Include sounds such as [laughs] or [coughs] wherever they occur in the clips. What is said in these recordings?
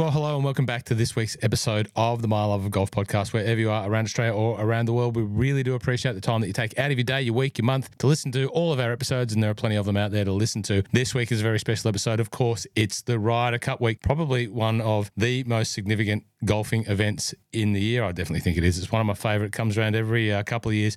Well, hello and welcome back to this week's episode of the My Love of Golf podcast. Wherever you are around Australia or around the world, we really do appreciate the time that you take out of your day, your week, your month to listen to all of our episodes, and there are plenty of them out there to listen to. This week is a very special episode. Of course, it's the Ryder Cup week, probably one of the most significant golfing events in the year. I definitely think it is. It's one of my favourite. Comes around every uh, couple of years.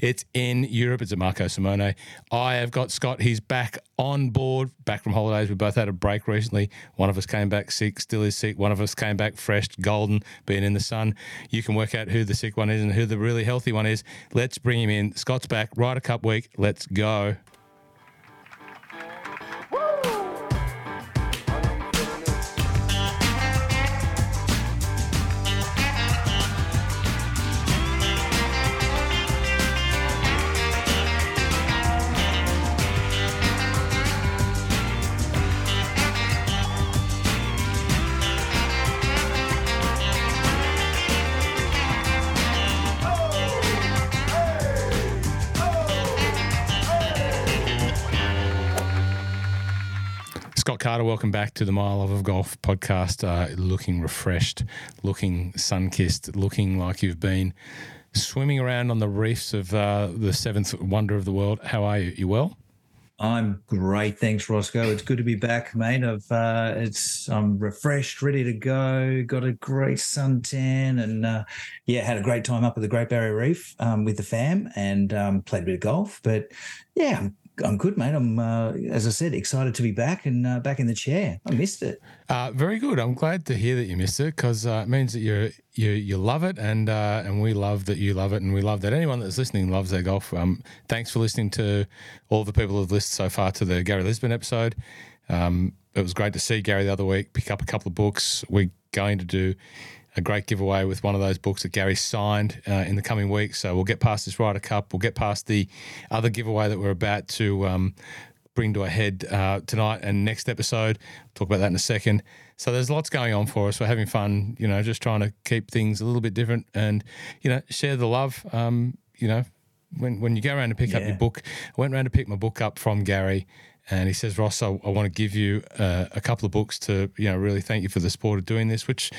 It's in Europe. It's at Marco Simone. I have got Scott. He's back on board, back from holidays. We both had a break recently. One of us came back sick, still is sick. One of us came back fresh, golden, being in the sun. You can work out who the sick one is and who the really healthy one is. Let's bring him in. Scott's back. Ryder Cup week. Let's go. Carter, welcome back to the My Love of Golf podcast. Uh, looking refreshed, looking sun kissed, looking like you've been swimming around on the reefs of uh, the seventh wonder of the world. How are you? You well? I'm great, thanks, Roscoe. It's good to be back, mate. I've uh, it's I'm refreshed, ready to go. Got a great suntan, and uh, yeah, had a great time up at the Great Barrier Reef um, with the fam, and um, played a bit of golf. But yeah, I'm I'm good, mate. I'm, uh, as I said, excited to be back and uh, back in the chair. I missed it. Uh, very good. I'm glad to hear that you missed it because uh, it means that you you you love it, and uh, and we love that you love it, and we love that anyone that's listening loves their golf. Um, thanks for listening to all the people who've listened so far to the Gary Lisbon episode. Um, it was great to see Gary the other week pick up a couple of books. We're going to do a great giveaway with one of those books that Gary signed uh, in the coming weeks. So we'll get past this Ryder Cup. We'll get past the other giveaway that we're about to um, bring to a head uh, tonight and next episode. talk about that in a second. So there's lots going on for us. We're having fun, you know, just trying to keep things a little bit different and, you know, share the love. Um, you know, when, when you go around to pick yeah. up your book, I went around to pick my book up from Gary and he says, Ross, I, I want to give you uh, a couple of books to, you know, really thank you for the support of doing this. Which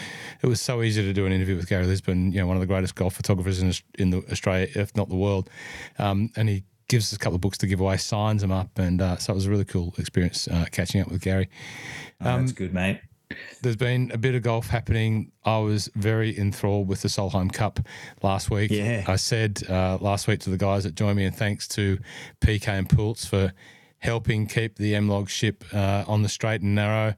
it was so easy to do an interview with Gary Lisbon, you know, one of the greatest golf photographers in, in the Australia, if not the world. Um, and he gives us a couple of books to give away, signs them up, and uh, so it was a really cool experience uh, catching up with Gary. Um, oh, that's um, good, mate. There's been a bit of golf happening. I was very enthralled with the Solheim Cup last week. Yeah. I said uh, last week to the guys that joined me, and thanks to PK and Poults for helping keep the MLog ship uh, on the straight and narrow.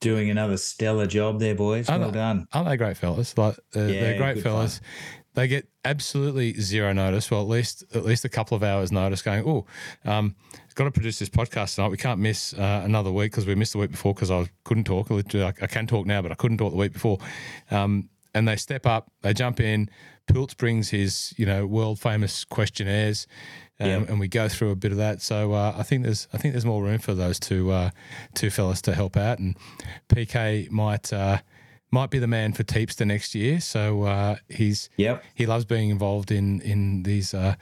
Doing another stellar job there, boys. Well aren't done. Aren't they great fellas? Like uh, yeah, they're great fellas. Fun. They get absolutely zero notice. Well, at least at least a couple of hours notice. Going, oh, um, got to produce this podcast tonight. We can't miss uh, another week because we missed the week before because I couldn't talk. I, can talk now, but I couldn't talk the week before. Um, and they step up, they jump in. Pilts brings his, you know, world famous questionnaires um, yeah. and we go through a bit of that. So uh, I think there's I think there's more room for those two uh, two fellas to help out, and PK might. Uh, might be the man for Teepster next year, so uh, he's yep. he loves being involved in in these uh,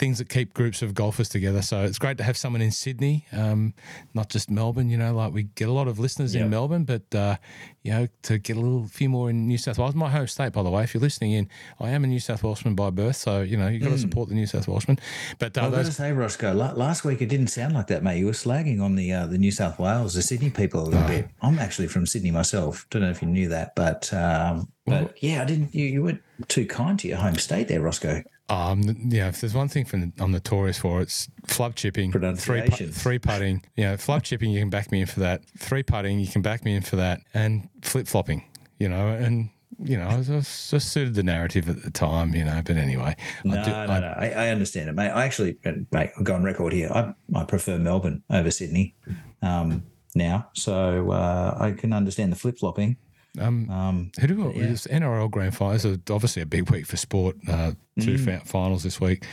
things that keep groups of golfers together. So it's great to have someone in Sydney, um, not just Melbourne. You know, like we get a lot of listeners in Melbourne, but uh, you know, to get a little few more in New South Wales, my home state, by the way. If you're listening in, I am a New South Welshman by birth, so you know you've got mm. to support the New South Welshman. But uh, I was going to say, Roscoe, last week it didn't sound like that, mate. You were slagging on the uh, the New South Wales, the Sydney people a little oh. bit. I'm actually from Sydney myself. Don't know if you knew that, but um, but yeah, I didn't. You, you weren't too kind to your home state there, Roscoe. Um, yeah, if there's one thing from I'm notorious for, it's flub chipping, three three putting. Yeah, flub chipping, you can back me in for that. Three putting, you can back me in for that, and flip flopping. You know, and you know, it just suited the narrative at the time. You know, but anyway, no, I do, no, I, no, I, I, understand it, mate. I actually, mate, I'll go on record here. I I prefer Melbourne over Sydney um, now, so uh, I can understand the flip flopping. Um, um, who do we, yeah. NRL grand finals? Are obviously a big week for sport. Uh, two mm. finals this week.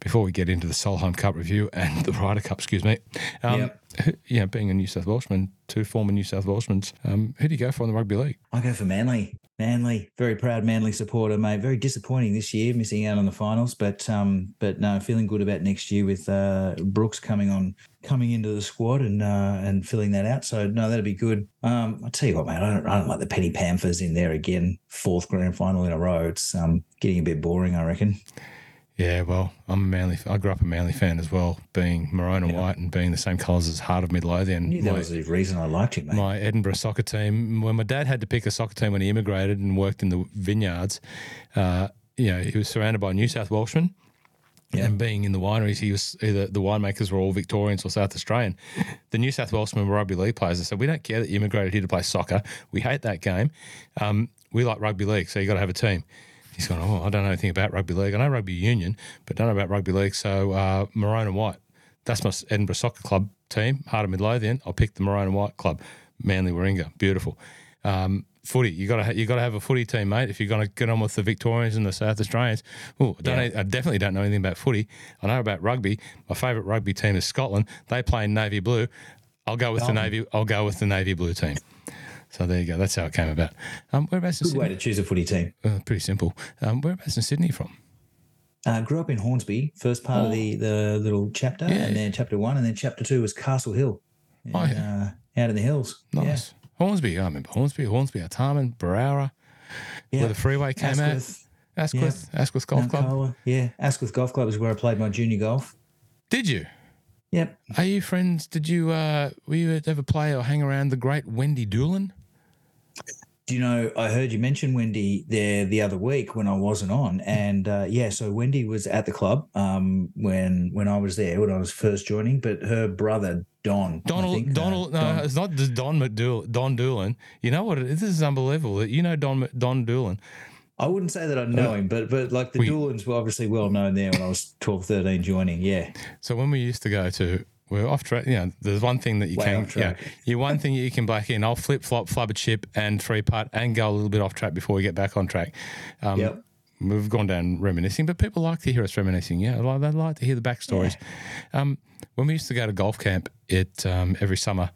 Before we get into the Solheim Cup review and [laughs] the Ryder Cup, excuse me. Um, yep. [laughs] Yeah, being a New South Welshman, two former New South Welshmans, um, who do you go for in the rugby league? I go for Manly. Manly, very proud Manly supporter, mate. Very disappointing this year, missing out on the finals, but um, but no, feeling good about next year with uh, Brooks coming on, coming into the squad and uh, and filling that out. So no, that'd be good. Um, I tell you what, mate, I don't, I don't like the Penny Panthers in there again, fourth grand final in a row. It's um, getting a bit boring, I reckon. Yeah, well, I'm a Manly. I grew up a Manly fan as well, being maroon and Yeah. white and being the same colours as Heart of Midlothian. I knew that My- was the reason I liked it, mate. my Edinburgh soccer team. When my dad had to pick a soccer team when he immigrated and worked in the vineyards, uh, you know, he was surrounded by New South Welshmen. Yeah. And being in the wineries, he was either the winemakers were all Victorians or South Australian. The New South Welshmen were rugby league players. I said, We don't care that you immigrated here to play soccer. We hate that game. Um, we like rugby league, so you got to have a team. He's gone, Oh, I don't know anything about rugby league. I know rugby union, but don't know about rugby league. So, uh, maroon and white. That's my Edinburgh Soccer Club team, Heart of Midlothian. I'll pick the maroon and white club, Manly Warringah. Beautiful. Um, footy, you got to ha- you got to have a footy team, mate. If you're going to get on with the Victorians and the South Australians, oh, I, don't Yeah. know- I definitely don't know anything about footy. I know about rugby. My favourite rugby team is Scotland. They play in navy blue. I'll go with the Oh. navy. I'll go with the navy blue team. So there you go. That's how it came about. Um, whereabouts in Good way to choose a footy team. Uh, pretty simple. Um, whereabouts in Sydney from? Uh, grew up in Hornsby, first part of the the little chapter, Oh. Yeah. and then chapter one, and then chapter two was Castle Hill, Oh, yeah. uh, out in the hills. Nice. Hornsby. I remember Hornsby, Hornsby, Artarmon, Barara, Yeah, where the freeway came out. Asquith, Asquith, Asquith Golf Club. Yeah, Asquith Golf Club is where I played my junior golf. Did you? Yep. Are you friends? Did you uh were you ever play or hang around the great Wendy Doolan? Do you know? I heard you mention Wendy there the other week when I wasn't on, and uh, yeah, so Wendy was at the club um, when when I was there when I was first joining, but her brother Don, I Donald think, uh, Donald no, Don- it's not just Don McDool Don Doolan. You know what? It? This is unbelievable. that You know Don Don Doolan. I wouldn't say that I know him, but but like the We- Doolans were obviously well known there when I was 12, 13 joining. Yeah, So when we used to go to we're off track. You know, there's one thing that you Way can. Yeah, [laughs] you one thing you can back in. I'll flip flop, flub a chip, and three putt, and go a little bit off track before we get back on track. Um, Yep. We've gone down reminiscing, but people like to hear us reminiscing. Yeah, they like to hear the backstories. Um, when we used to go to golf camp, it um, every summer,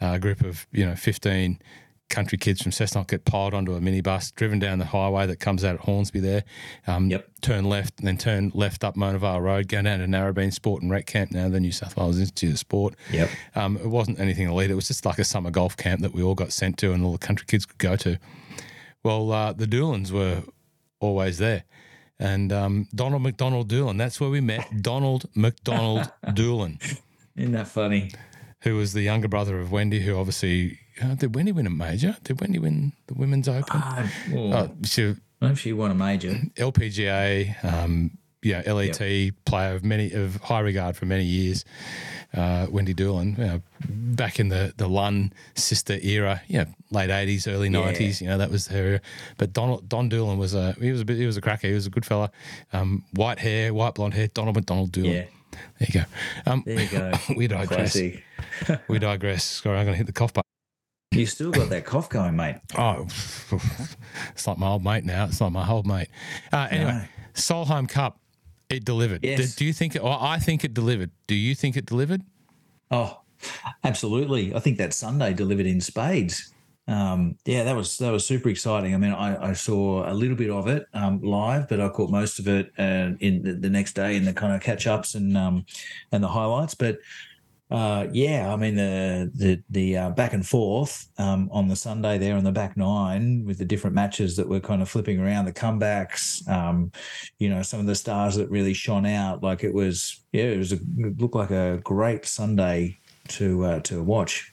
uh, a group of you know fifteen country kids from Cessnock get piled onto a minibus, driven down the highway that comes out at Hornsby there. Um, Yep. Turn left, and then turn left up Monavale Road, go down to Narrabeen Sport and Rec Camp, now the New South Wales Institute of Sport. Yep. Um, it wasn't anything elite. It was just like a summer golf camp that we all got sent to and all the country kids could go to. Well, uh, the Doolans were always there. And um, Donald McDonald Doolan, that's where we met [laughs] Donald McDonald Doolan, Isn't that funny? who was the younger brother of Wendy, who obviously uh, did Wendy win a major? Did Wendy win the Women's Open? Uh, well, Uh, she I don't know if she won a major. LPGA, um, yeah, LET player of many of high regard for many years. Uh, Wendy Doolan, you know, back in the the Lunn sister era, yeah, late eighties, early Yeah. nineties. You know, that was her. But Donald Don Doolan was a he was a bit he was a cracker. He was a good fella. Um, white hair, white blonde hair. Donald McDonald Doolan. Yeah. There you go. Um, There you go. [laughs] we digress. We digress. Sorry, I'm going to hit the cough button. You still got that cough going, mate. Oh, [laughs] it's like my old mate now. It's like my old mate. Uh, anyway, No. Solheim Cup, it delivered. Yes. Do, do you think? It, well, I think it delivered. Do you think it delivered? Oh, absolutely. I think that Sunday delivered in spades. Um, yeah, that was that was super exciting. I mean, I, I saw a little bit of it um, live, but I caught most of it uh, in the, the next day in the kind of catch ups and um, and the highlights. But uh, yeah, I mean the the the uh, back and forth um, on the Sunday there on the back nine with the different matches that were kind of flipping around, the comebacks, um, you know, some of the stars that really shone out. Like it was, yeah, it was a, it looked like a great Sunday to uh, to watch.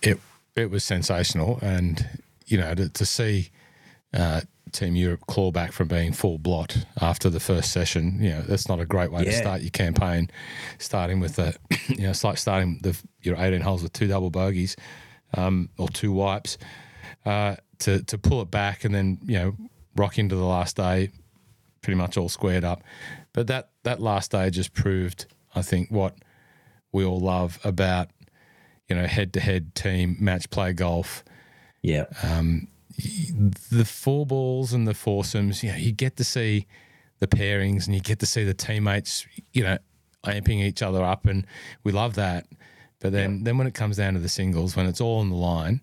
It it was sensational, and you know to, to see uh, Team Europe claw back from being full blot after the first session. You know that's not a great way to start your campaign. Starting with a, [clears throat] you know, it's like starting the your 18 holes with two double bogeys, um, or two wipes. Uh, to to pull it back and then you know rock into the last day, pretty much all squared up. But that that last day just proved, I think, what we all love about you know head to head team match play golf Yeah, the four balls and the foursomes, you know, you get to see the pairings and you get to see the teammates, you know, amping each other up, and we love that. But then, then when it comes down to the singles, when it's all on the line,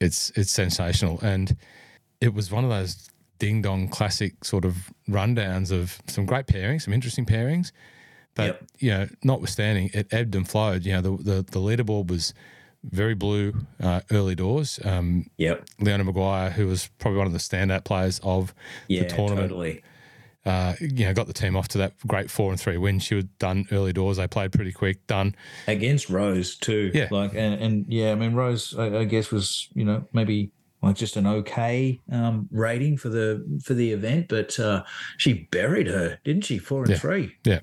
it's it's sensational, and it was one of those ding dong classic sort of rundowns of some great pairings, some interesting pairings. But Yep. you know, notwithstanding, it ebbed and flowed. You know, the the, the leaderboard was very blue uh, early doors. Um, Yep. Leona Maguire, who was probably one of the standout players of Yeah, the tournament, totally. uh, you know, got the team off to that great four and three win. She was done early doors. They played pretty quick. Done. against Rose too. Yeah. like and, and yeah, I mean Rose, I, I guess was you know maybe like just an okay um, rating for the for the event, but uh, she buried her, didn't she? Four and Yeah. three. Yeah.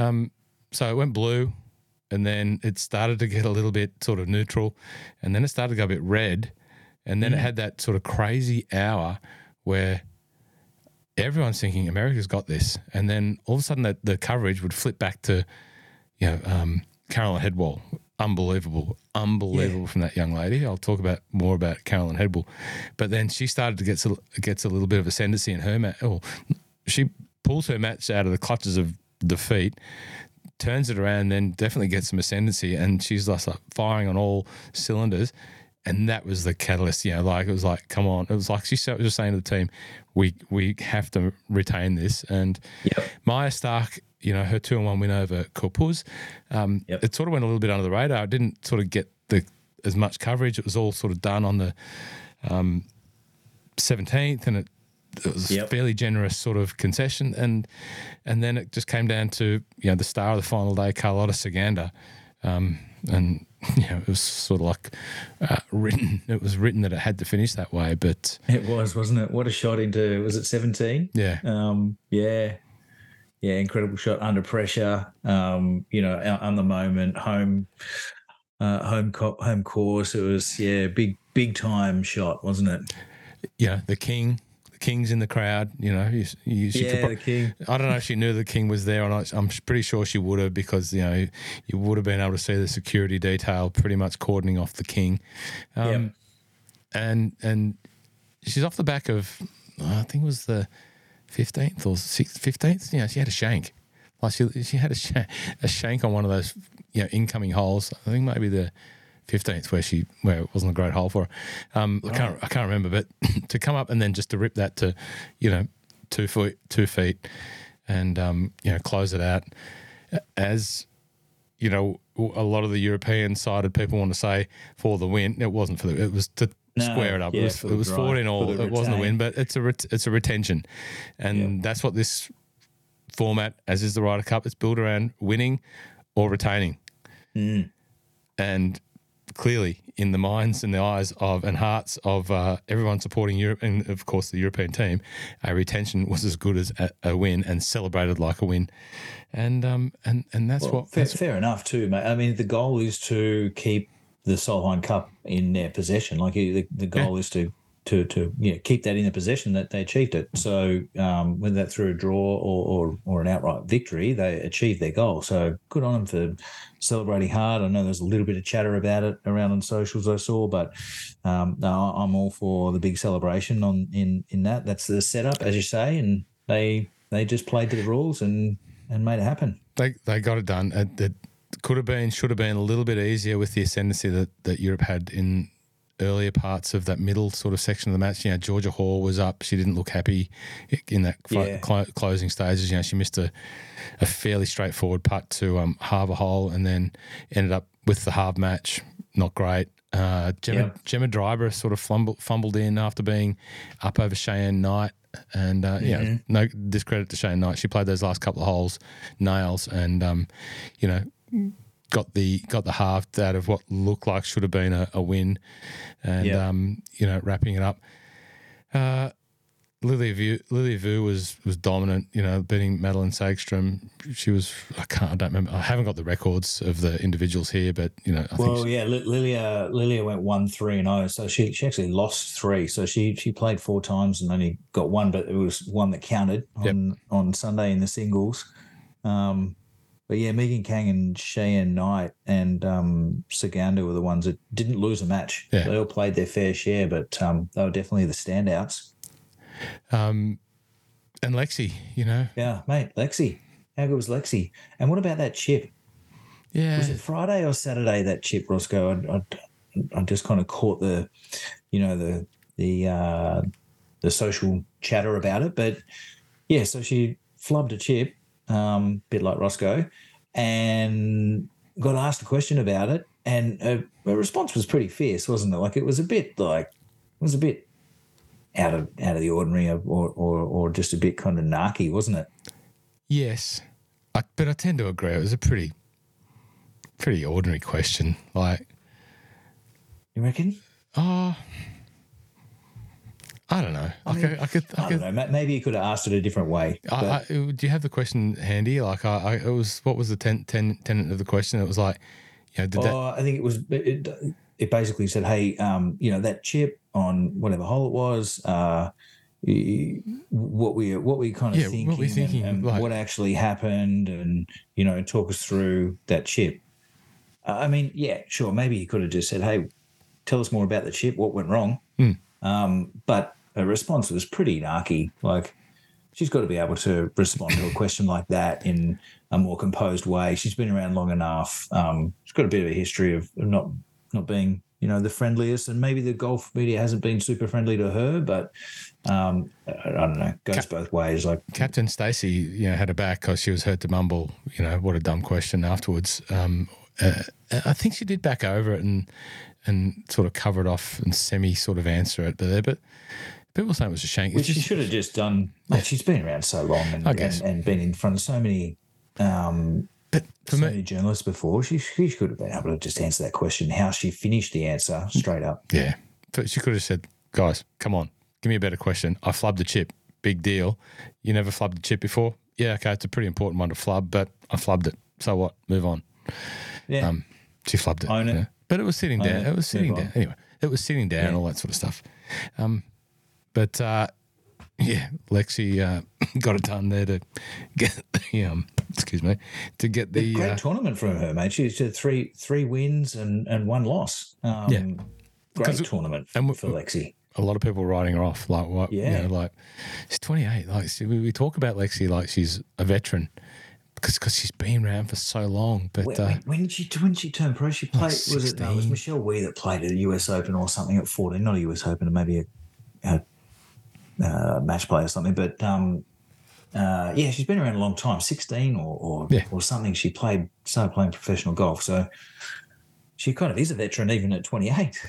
Um, so it went blue, and then it started to get a little bit sort of neutral, and then it started to go a bit red, and then it had that sort of crazy hour where everyone's thinking America's got this, and then all of a sudden that the coverage would flip back to, you know, um, Caroline Hedwall. Unbelievable, unbelievable from that young lady. I'll talk about more about Caroline Hedwall, but then she started to get gets a little bit of ascendancy in her match. Oh, she pulls her match out of the clutches of defeat, turns it around, then definitely gets some ascendancy, and she's just like firing on all cylinders. And that was the catalyst, you know. Like it was like, come on! It was like she was just saying to the team, "We we have to retain this." And Yep. Maja Stark, you know, her two and one win over Corpus, um, Yep. it sort of went a little bit under the radar. It didn't sort of get the as much coverage. It was all sort of done on the seventeenth, and it, it was a Yep. fairly generous sort of concession. And and then it just came down to you know the star of the final day, Carlota Ciganda, um, and [laughs] you know it was sort of like uh, written. It was written that it had to finish that way, but It was, wasn't it? What a shot into was it seventeen? yeah, Um, yeah, yeah, incredible shot under pressure. Um, you know, on on the moment, home, uh, home, co- home course. It was yeah, big, big time shot, wasn't it? yeah, the king. King's in the crowd, you know. You, you, she yeah, pro- the king. I don't know if she knew the king was there or not. I'm pretty sure she would have because you know you would have been able to see the security detail pretty much cordoning off the king, um, Yep. and and she's off the back of I think it was the fifteenth or fifteenth. You know, she had a shank, like she she had a shank, a shank on one of those you know incoming holes. I think maybe the fifteenth where she where it wasn't a great hole for her. Um, I can't I can't remember, but [laughs] to come up and then just to rip that to you know two foot two feet and um, you know close it out as you know a lot of the European sided people want to say for the win. It wasn't for the it was to No, square it up. yeah, it was it was fourteen all. It wasn't a win, but it's a ret- it's a retention, and that's what this format, as is the Ryder Cup, it's built around winning or retaining. Mm. And clearly, in the minds and the eyes of and hearts of uh, everyone supporting Europe, and of course the European team, a retention was as good as a, a win and celebrated like a win. And um and and that's Well, what fair, that's, fair enough too, mate. I mean, the goal is to keep the Solheim Cup in their possession. Like the, the goal is to to to you know, keep that in the possession that they achieved it. So um, whether that through a draw or, or or an outright victory, they achieved their goal. So good on them for celebrating hard. I know there's a little bit of chatter about it around on socials I saw, but um, no, I'm all for the big celebration on in in that. That's the setup, as you say, and they they just played to the rules and and made it happen. they they got it done. It, it could have been, should have been a little bit easier with the ascendancy that, that Europe had in earlier parts of that middle sort of section of the match. You know, Georgia Hall was up. She didn't look happy in that Yeah. clo- closing stages. You know, she missed a, a fairly straightforward putt to um, Harbour Hole and then ended up with the half match. Not great. Uh, Gemma, Yeah. Gemma Dryburgh sort of fumbled, fumbled in after being up over Cheyenne Knight. And uh, yeah, Mm-hmm. no discredit to Cheyenne Knight. She played those last couple of holes nails, and um, you know got the got the half out of what looked like should have been a, a win, and Yeah. um, you know wrapping it up. Uh, Lily Vu, Lily Vu was was dominant. You know, beating Madeline Sagstrom. She was. I can't. I don't remember. I haven't got the records of the individuals here, but you know, I think Well, yeah, Li- Lilia Lilia went one three and zero, so she she actually lost three. So she she played four times and only got one, but it was one that counted on on Sunday in the singles. Um, but yeah, Megan Khang and Cheyenne Knight and um, Ciganda were the ones that didn't lose a match. Yeah. They all played their fair share, but um, they were definitely the standouts. um, and Lexi. You know, Yeah, mate, Lexi. How good was Lexi? And what about that chip? yeah, was it Friday or Saturday that chip Roscoe? I, I, I just kind of caught the, you know, the the uh, the social chatter about it. But yeah, so she flubbed a chip, um, bit like Roscoe, and got asked a question about it, and her, her response was pretty fierce, wasn't it? Like it was a bit like it was a bit out of out of the ordinary, or or or just a bit kind of narky, wasn't it? Yes, I, but I tend to agree. It was a pretty pretty ordinary question. Like, you reckon? Oh, I don't know. I, I, mean, could, I could. I, I could, don't know. Maybe you could have asked it a different way. I, do you have the question handy? Like, I, it was. What was the ten, ten, tenant of the question? It was like, you know, did oh, that? I think it was. It, it basically said, "Hey, um, you know, that chip on whatever hole it was." Uh, what we what we kind of yeah, thinking, what, thinking and, and like, what actually happened, and you know, talk us through that chip. I mean, yeah, sure. Maybe he could have just said, "Hey, tell us more about the chip. What went wrong?" Mm. Um, but her response was pretty narky. Like, she's got to be able to respond to a question like that in a more composed way. She's been around long enough. Um, she's got a bit of a history of not not being, you know, the friendliest, and maybe the golf media hasn't been super friendly to her. But um, I don't know, goes Cap- both ways. Like Captain Stacey, you know, had her back because she was heard to mumble, you know, what a dumb question afterwards. Um, uh, I think she did back over it and and sort of cover it off and semi sort of answer it there, but people say it was a shame. Which she should have just done. Like, she's been around so long and, and, and, been in front of so many, um, but so me, many journalists before. She she could have been able to just answer that question. How she finished the answer straight up. Yeah, but she could have said, "Guys, come on, give me a better question. I flubbed the chip. Big deal. You never flubbed the chip before. Yeah, okay, it's a pretty important one to flub, but I flubbed it. So what? Move on. Yeah. Um, she flubbed it. Own it. Yeah. But it was sitting Own down. it. It was sitting down. Anyway, it was sitting down, Yeah. all that sort of stuff. Um, but uh, yeah, Lexi uh, [laughs] got it done there to get [laughs] the um, excuse me to get the Great uh, tournament from her, mate. She's had three three wins and, and one loss. Um, Yeah. Great Because- tournament and for Lexi. a lot of people writing her off. Like what? Yeah. You know, like she's 28. Like see, we, we talk about Lexi like she's a veteran because cause she's been around for so long. But When, uh, when, did she when she turn pro? She played. was it? No, it was Michelle Wie that played at a US Open or something at fourteen. Not a US Open, maybe a, a, uh match play or something. But um, uh, yeah, she's been around a long time. Sixteen or or, Yeah. or something. She played started playing professional golf. So she kind of is a veteran even at twenty eight.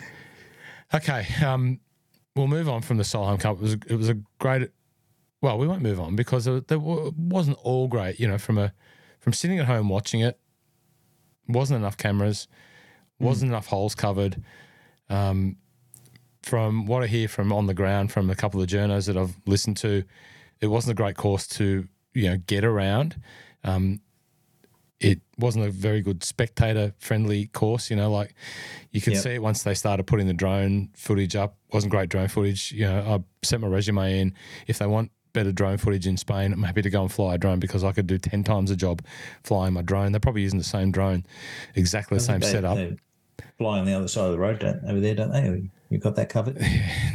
Okay, um, we'll move on from the Solheim Cup. It was it was a great. Well, we won't move on because it, it wasn't all great. You know, from a from sitting at home watching it, wasn't enough cameras, wasn't enough holes covered. Um, from what I hear from on the ground from a couple of journos that I've listened to, it wasn't a great course to you know get around. Um, it wasn't a very good spectator friendly course. You know, like you could Yep. see it once they started putting the drone footage up. wasn't great drone footage. You know, I sent my resume in. If they want better drone footage in Spain, I'm happy to go and fly a drone because I could do ten times the job flying my drone. They're probably using the same drone, exactly the same They- setup. They fly on the other side of the road don't, over there, don't they? You got that covered.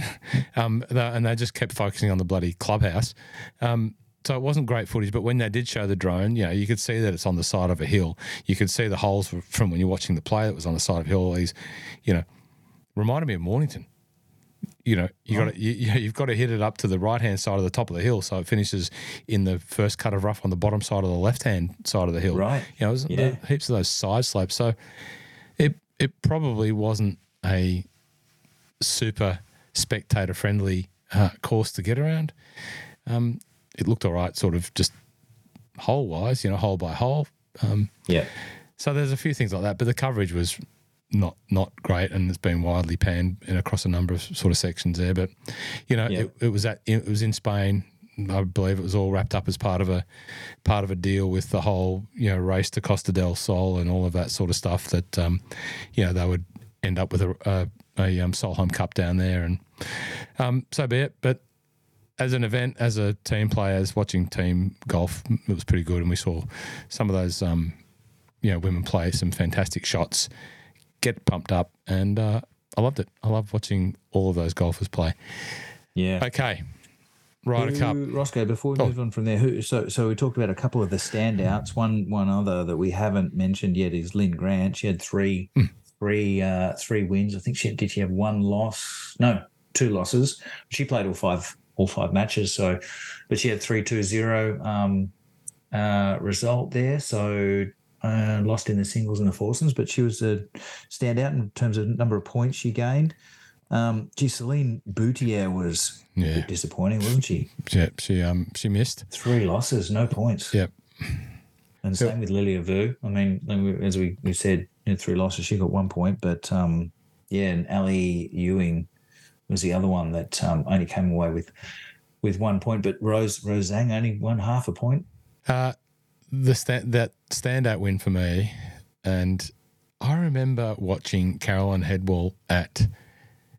[laughs] um, and they just kept focusing on the bloody clubhouse. Um, so it wasn't great footage, but when they did show the drone, you know, you could see that it's on the side of a hill. You could see the holes from when you're watching the play. that was on the side of a hill. These, you know, reminded me of Mornington. You know, you got to, you, you- you've got to hit it up to the right hand side of the top of the hill, so it finishes in the first cut of rough on the bottom side of the left hand side of the hill. Right. You know, Yeah. heaps of those side slopes. So it it probably wasn't a super spectator friendly uh, course to get around. Um, it looked all right, sort of just hole wise, you know, hole by hole. Um, yeah. so there's a few things like that, but the coverage was not not great, and it's been widely panned in across a number of sort of sections there. But you know, Yeah. it, it was at it was in Spain. I believe it was all wrapped up as part of a part of a deal with the whole you know race to Costa del Sol and all of that sort of stuff. That um, you know they would end up with a a, a um, Solheim Cup down there, and um, so be it. But as an event, as a team player, as watching team golf, it was pretty good, and we saw some of those, um, you know, women play some fantastic shots, get pumped up, and uh, I loved it. I love watching all of those golfers play. Yeah. Okay, Ryder Who- Cup. Roscoe, before we Oh. move on from there, who, so so we talked about a couple of the standouts. One one other that we haven't mentioned yet is Linn Grant. She had three Hmm. Three uh, three wins. I think she did she have one loss? No, two losses. She played all five all five matches. So, but she had three two zero um, uh, result there. So uh, lost in the singles and the foursomes, but she was a standout in terms of number of points she gained. Um, gee, Celine Boutier was a Yeah. bit disappointing, wasn't she? Yeah, she um she missed. Three losses, no points. Yep. And same with Lilia Vu. I mean, as we, we said, you know, three losses, she got one point. But um, yeah, and Ally Ewing was the other one that um, only came away with with one point. But Rose Rose Zhang only won half a point. Uh, the sta- that standout win for me, and I remember watching Caroline Hedwall at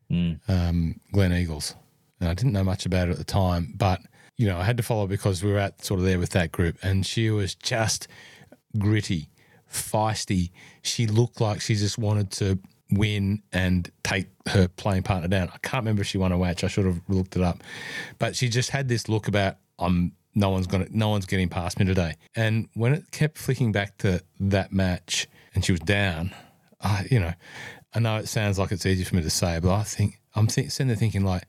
um, Gleneagles, and I didn't know much about it at the time, but you know I had to follow because we were at sort of there with that group, and she was just gritty, feisty. She looked like she just wanted to win and take her playing partner down. I can't remember if she won a match. I should have looked it up, but she just had this look about I'm no one's gonna no one's getting past me today. And when it kept flicking back to that match and she was down, I you know, I know it sounds like it's easy for me to say, but I think I'm think, sitting there thinking like,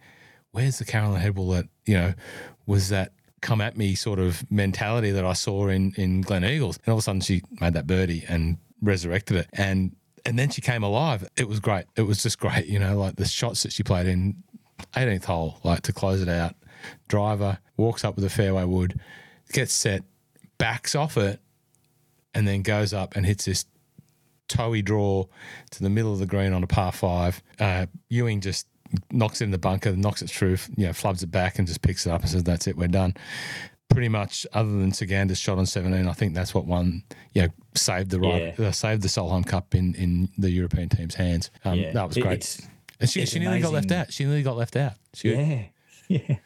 where's the Caroline Hedwall that you know was that come at me sort of mentality that I saw in in Gleneagles, and all of a sudden she made that birdie and resurrected it, and and then she came alive. It was great. It was just great, you know, like the shots that she played in 18th hole, like to close it out. Driver walks up with a fairway wood, gets set, backs off it, and then goes up and hits this toey draw to the middle of the green on a par five. Uh, Ewing just knocks it in the bunker, knocks it through, you know, flubs it back and just picks it up and says, "That's it, we're done." Pretty much, other than Ciganda's shot on seventeen, I think that's what won. You know, saved the right, uh, saved the Solheim Cup in in the European team's hands. Um, Yeah. that was great. it's- and she she nearly got left out. She nearly got left out. She, Yeah, [laughs] yeah,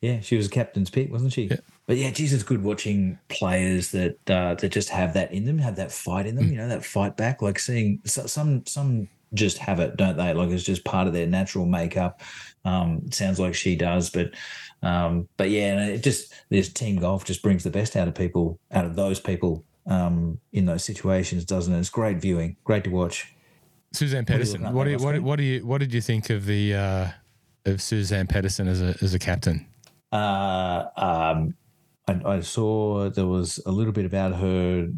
yeah. She was a captain's pick, wasn't she? Yeah. But yeah, geez, it's good watching players that uh, that just have that in them, have that fight in them. Mm. You know, that fight back. Like seeing so- some some just have it, don't they? Like it's just part of their natural makeup. Um, sounds like she does, but um, but yeah, and it just this team golf just brings the best out of people, out of those people um, in those situations, doesn't it? It's great viewing, great to watch. Suzann you Pettersen. What do you, what, Oscar? what do you what did you think of the uh, of Suzann Pettersen as a as a captain? uh, um, I, I saw there was a little bit about her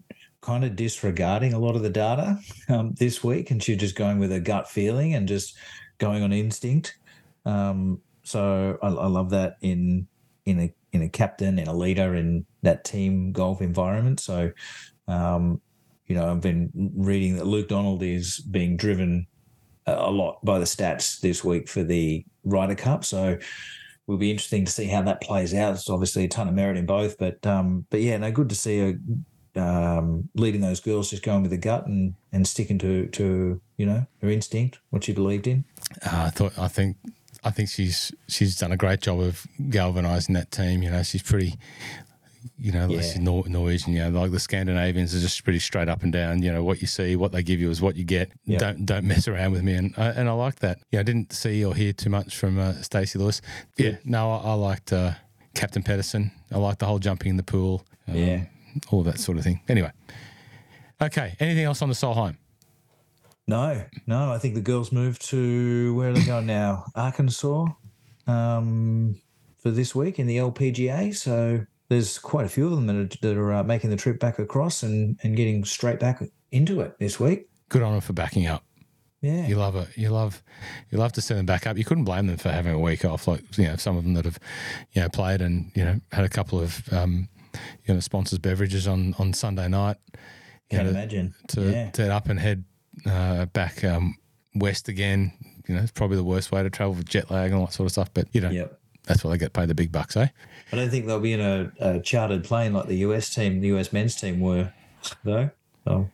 kind of disregarding a lot of the data um, this week, and she just going with her gut feeling and just going on instinct. Um, so I, I love that in in a in a captain in a leader in that team golf environment. So, um, you know, I've been reading that Luke Donald is being driven a a lot by the stats this week for the Ryder Cup. So will be interesting to see how that plays out. It's obviously a ton of merit in both, but um, but yeah, no, good to see her um, leading those girls, just going with the gut and and sticking to to you know her instinct, what she believed in. Uh, I thought I think I think she's she's done a great job of galvanizing that team. You know, she's pretty. You know, like Yeah. she's Nor- Norwegian. You know, like the Scandinavians are just pretty straight up and down. You know, what you see, what they give you is what you get. Yeah. Don't don't mess around with me, and I, and I like that. Yeah, I didn't see or hear too much from uh, Stacey Lewis. Yeah, no, I, I liked uh, Captain Pettersen. I liked the whole jumping in the pool. um, Yeah. All that sort of thing. Anyway, okay. Anything else on the Solheim? No, no, I think the girls moved to where are they going now? Arkansas um, for this week in the LPGA. So there's quite a few of them that are, that are uh, making the trip back across and, and getting straight back into it this week. Good on her for backing up. Yeah. You love it. You love you love to send them back up. You couldn't blame them for having a week off. Like you know, some of them that have you know played and you know had a couple of um, you know sponsors beverages on on Sunday night. You Can't know, imagine. to yeah. to up and head uh, back um, west again. You know, it's probably the worst way to travel with jet lag and all that sort of stuff. But you know, Yep. that's why they get paid the big bucks, eh? I don't think they'll be in a, a chartered plane like the US team, the US men's team were, though. So,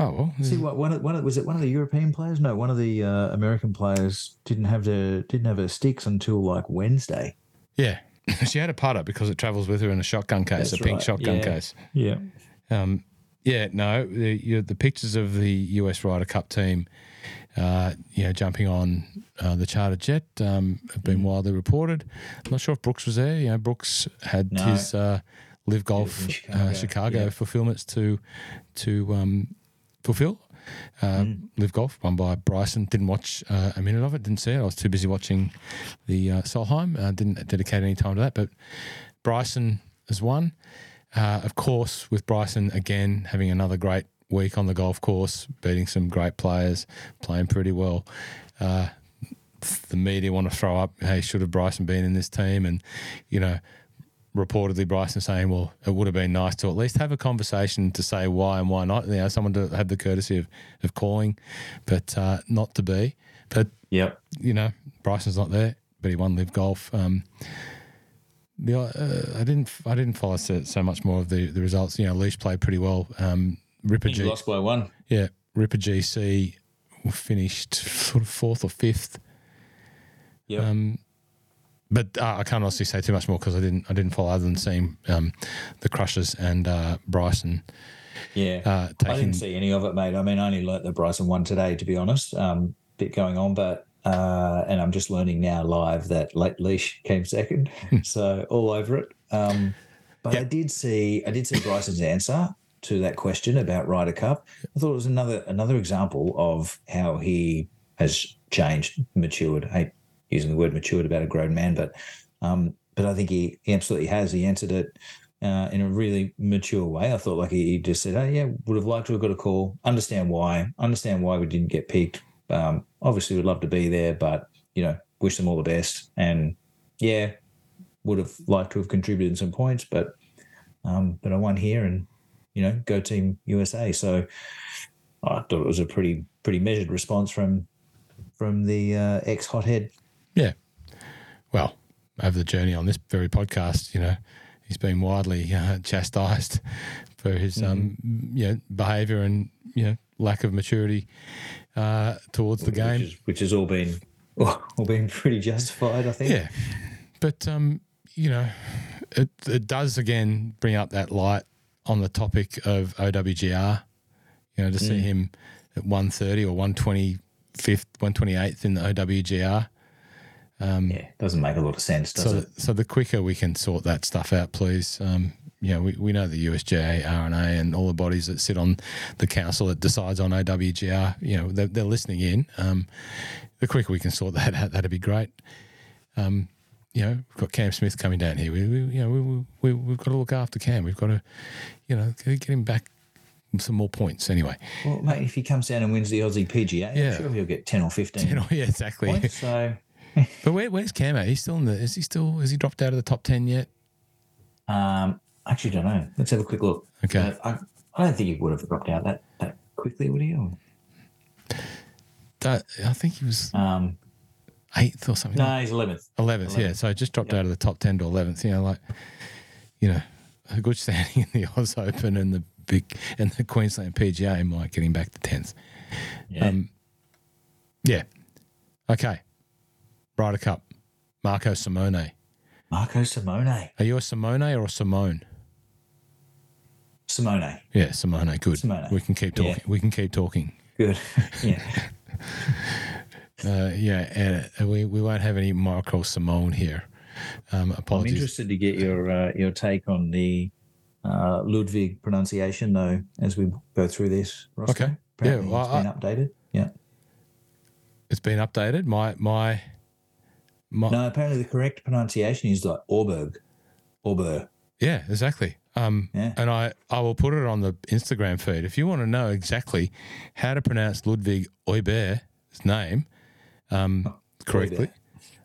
Oh well, see what one of, one of, was it one of the European players? No, one of the uh, American players didn't have the didn't have her sticks until like Wednesday. yeah. [laughs] she had a putter because it travels with her in a shotgun case, That's a pink right, shotgun yeah. case. Yeah. Um, yeah, no, the, you the pictures of the US Ryder Cup team, uh, you know, jumping on uh, the charter jet um, have Mm. been widely reported. I'm not sure if Brooks was there. You know, Brooks had No. his uh, live golf Chicago, Chicago, uh, Chicago yeah. fulfillments to to um, fulfill. Uh, Live Golf, won by Bryson. Didn't watch uh, a minute of it. Didn't see it. I was too busy watching the uh, Solheim. Uh, didn't dedicate any time to that. But Bryson has won. Uh, of course, with Bryson again having another great week on the golf course, beating some great players, playing pretty well. Uh, the media want to throw up, hey, should have Bryson been in this team? And, you know, reportedly Bryson saying, well, it would have been nice to at least have a conversation to say why and why not. You know, someone to have the courtesy of, of calling, but uh, not to be. But, Yep. you know, Bryson's not there, but he won Live Golf. Um, the, uh, I didn't I didn't follow so, so much more of the, the results. You know, Leash played pretty well. Um, Ripper He G, lost by one. yeah, Ripper GC finished sort of fourth or fifth. Yeah. Um, but uh, I can't honestly say too much more because I didn't I didn't follow other than seeing um, the Crushers and uh, Bryson yeah. uh, I didn't see any of it, mate. I mean, I only learnt that Bryson won today, to be honest. Um, bit going on, but uh, and I'm just learning now live that late leash came second, so all over it. Um, but I did see, I did see Bryson's answer to that question about Ryder Cup. I thought it was another another example of how he has changed, matured. Hate using the word matured about a grown man, but um, but I think he, he absolutely has. He answered it uh, in a really mature way. I thought like he, he just said, "Oh yeah, would have liked to have got a call. Understand why. Understand why we didn't get picked. Um, obviously, would love to be there, but you know, wish them all the best. And yeah, would have liked to have contributed some points, but um, but I won here, and you know, go Team USA. So I thought it was a pretty pretty measured response from from the uh, ex hothead. Yeah. Well, over the journey on this very podcast, you know, he's been widely uh, chastised [laughs] for his um, you know behaviour and you know lack of maturity uh, towards the game. which, is, which has all been [laughs] all been pretty justified, I think. Yeah, but um, you know, it it does again bring up that light on the topic of OWGR. You know, to see him at one thirty or one twenty fifth, one twenty eighth in the OWGR. Yeah, doesn't make a lot of sense, does So, it? so the quicker we can sort that stuff out, please. Um, you know, we, we know the USGA, RNA, and all the bodies that sit on the council that decides on OWGR. You know, they're, they're listening in. Um, the quicker we can sort [laughs] that out, that'd be great. Um, you know, we've got Cam Smith coming down here. We, we you know, we, we, we've got to look after Cam. We've got to, you know, get him back some more points anyway. Well, mate, if he comes down and wins the Aussie PGA, Yeah. I'm sure he'll get ten or fifteen You [laughs] know, yeah, exactly. points. So, [laughs] But where, where's Cam at? He's still in the. Is he still? Has he dropped out of the top ten yet? um, actually, don't know. Let's have a quick look. Okay. Uh, I, I don't think he would have dropped out that that quickly, would he? Or, That, I think he was um, eighth or something. no, he's eleventh. Eleventh, yeah. So I just dropped out of the top ten to eleventh. You know, like you know, a good standing [laughs] in the Oz Open and the big and the Queensland PGA might get him back to tenth. Yeah. Um, yeah. Okay. Ryder Cup. Marco Simone. Marco Simone. Are you a Simone or a Simone? Simone. Yeah, Simone. Good. Simone. We can keep Yeah. talking. We can keep talking. Good. [laughs] yeah. Uh, yeah, and we, we won't have any Marco Simone here. Um, I'm interested to get your uh, your take on the uh, Ludvig pronunciation, though, as we go through this. Roscoe. Okay. Apparently Yeah, well, it's been updated. Yeah. It's been updated. My my my. No, apparently the correct pronunciation is like Orberg. Orber. Yeah, exactly. Um, Yeah. And I, I will put it on the Instagram feed. If you want to know exactly how to pronounce Ludvig Oyber's name um, correctly,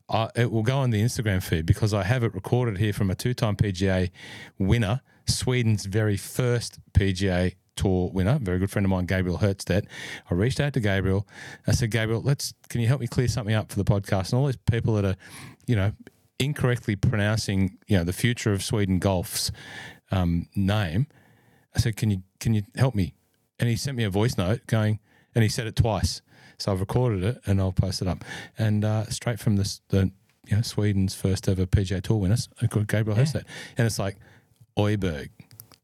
I, it will go on the Instagram feed because I have it recorded here from a two time PGA winner, Sweden's very first PGA Tour winner, very good friend of mine, Gabriel Hjertstedt. I reached out to Gabriel. I said, Gabriel, let's can you help me clear something up for the podcast? And all these people that are, you know, incorrectly pronouncing, you know, the future of Sweden golf's um, name. I said, "Can you can you help me?" And he sent me a voice note going, and he said it twice. So I've recorded it and I'll post it up. And uh, straight from this, the you know Sweden's first ever PGA Tour winner, Gabriel Yeah. And it's like Oyberg,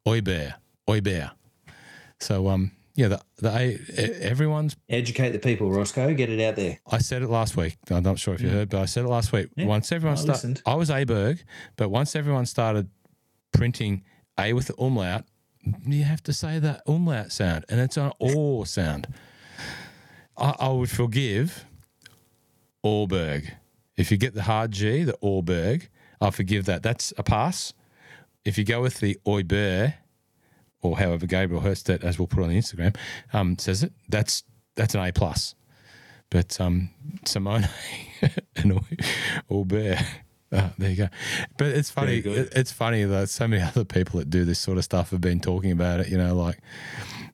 Oyber, Oyber. So um yeah, the the everyone's Educate the people, Roscoe. Get it out there. I said it last week. I'm not sure if you heard, but I said it last week. Yeah, once everyone started. I was Aberg, but once everyone started printing A with the umlaut, you have to say that umlaut sound, and it's an or sound. I, I would forgive Orberg. If you get the hard G, the Orberg, I'll forgive that. That's a pass. If you go with the Oiber, or however Gabriel Hurst, as we'll put on the Instagram, um, says it, that's that's an A plus. But um, Simone [laughs] and Aubert, uh, there you go. But it's funny. It's funny that so many [laughs] other people that do this sort of stuff have been talking about it. You know, like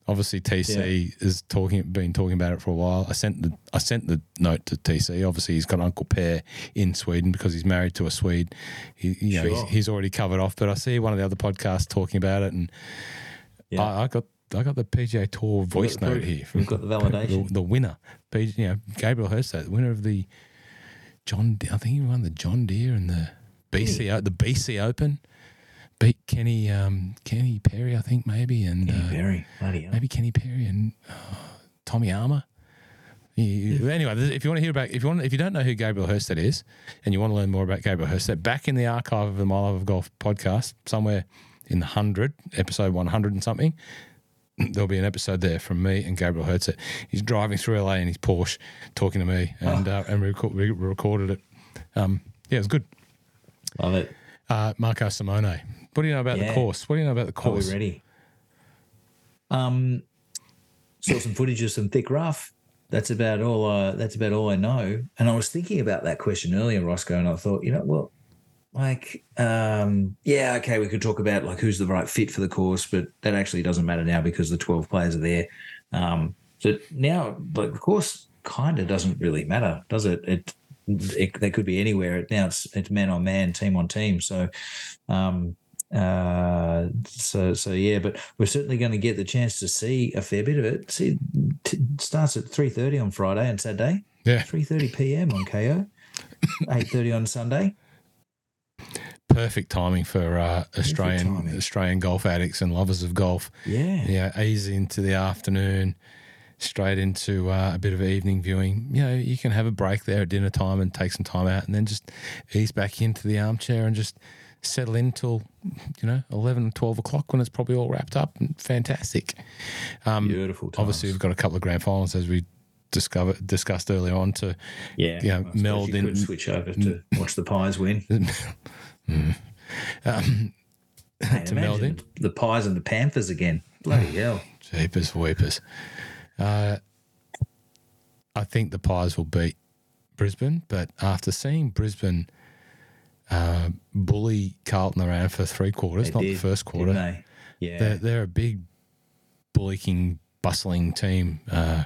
obviously TC yeah. is talking, been talking about it for a while. I sent the I sent the note to TC. Obviously, he's got Uncle Per in Sweden because he's married to a Swede. He, you know, sure. he's, he's, already covered off. But I see one of the other podcasts talking about it, and yeah. I, I got I got the PGA Tour voice note here. From We've got the validation. The, the winner, you know, Gabriel Hurst, the winner of the John. I think he won the John Deere and the BC yeah. the BC Open. Beat Kenny um, Kenny Perry, I think maybe, and Kenny uh, Perry, maybe Kenny Perry and uh, Tommy Armour. Yeah. Anyway, if you want to hear about, if you want, if you don't know who Gabriel Hjertstedt is, and you want to learn more about Gabriel Hjertstedt, back in the archive of the My Love of Golf podcast, somewhere in the hundred, episode one hundred and something, there'll be an episode there from me and Gabriel Hjertstedt. He's driving through LA in his Porsche, talking to me, and oh. uh, and we, we, recorded it. Um, yeah, it was good. Love it. Uh, Marco Simone, what do you know about yeah. the course? What do you know about the course? Are we ready? Um, saw some footage of some thick rough. That's about all. Uh, that's about all I know. And I was thinking about that question earlier, Roscoe, and I thought, you know, well, like um yeah okay we could talk about like who's the right fit for the course but that actually doesn't matter now because the 12 players are there. Um so now like the course kind of doesn't really matter does it? It, it they could be anywhere. Now it's it's man on man team on team. So um uh so so yeah but we're certainly going to get the chance to see a fair bit of it. See t- starts at 3.30 on friday and saturday. Yeah. 3.30 p.m on ko 8.30 on sunday perfect timing for uh, Australian. Australian golf addicts and lovers of golf. Yeah, yeah, easy into the afternoon, straight into uh, a bit of evening viewing. You know, you can have a break there at dinner time and take some time out, and then just ease back into the armchair and just settle in till you know 11 12 o'clock when it's probably all wrapped up and fantastic um, beautiful times. obviously we've got a couple of grand finals as we discovered discussed earlier on to yeah you know, meld you in switch over to watch the pies win [laughs] Mm. Um, to meld in. The Pies and the Panthers again. Bloody [sighs] hell. Jeepers weepers. Uh, I think the Pies will beat Brisbane, but after seeing Brisbane uh, bully Carlton around for three quarters, they not did, the first quarter, they? yeah, they're, they're, a big, bullocking, bustling team. Uh,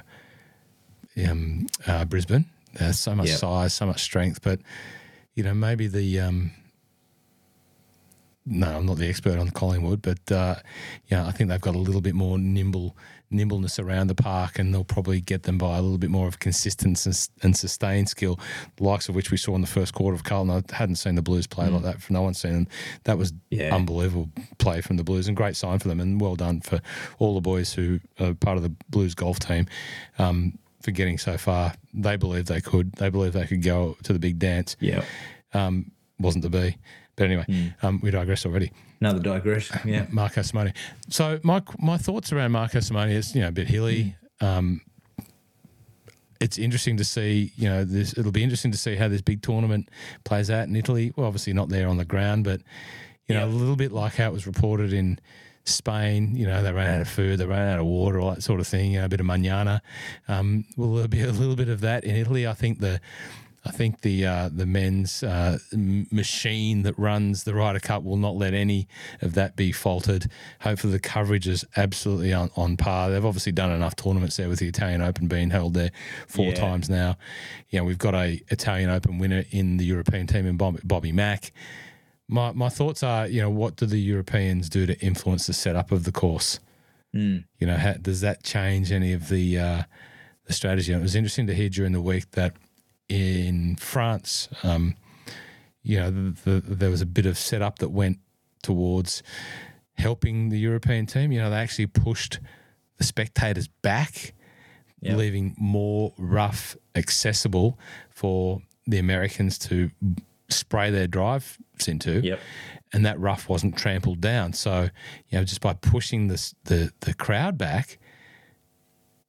um, uh, Brisbane, there's so much yep. size, so much strength, but you know maybe the um, no, I'm not the expert on Collingwood, but uh, yeah, I think they've got a little bit more nimble nimbleness around the park, and they'll probably get them by a little bit more of consistency and sustained skill, the likes of which we saw in the first quarter of Carlton. I hadn't seen the Blues play mm. like that. No one's seen them. That was yeah. unbelievable play from the Blues, and great sign for them, and well done for all the boys who are part of the Blues golf team. Um, for getting so far, they believed they could. They believed they could go to the big dance. Yeah, um, wasn't to be. But anyway, mm. um, we digress already. Another digression. Yeah. Marco Simone. So my my thoughts around Marco Simone is you know a bit hilly. Mm. Um, it's interesting to see, you know, this. It'll be interesting to see how this big tournament plays out in Italy. Well, obviously not there on the ground, but you know, a little bit like how it was reported in Spain. You know, they ran out of food, they ran out of water, all that sort of thing. You know, a bit of manana. Um, will there be a little bit of that in Italy? I think the I think the uh, the men's uh, machine that runs the Ryder Cup will not let any of that be faltered. Hopefully, the coverage is absolutely on, on par. They've obviously done enough tournaments there with the Italian Open being held there four yeah. times now. You know, we've got a Italian Open winner in the European team in Bobby, Bobby Mack. My my thoughts are, you know, what do the Europeans do to influence the setup of the course? Mm. You know, how, does that change any of the uh, the strategy? And it was interesting to hear during the week that in France, um, you know, the, the, there was a bit of setup that went towards helping the European team. You know, they actually pushed the spectators back, yep. leaving more rough accessible for the Americans to spray their drives into. Yep. And that rough wasn't trampled down. So, you know, just by pushing this, the, the crowd back,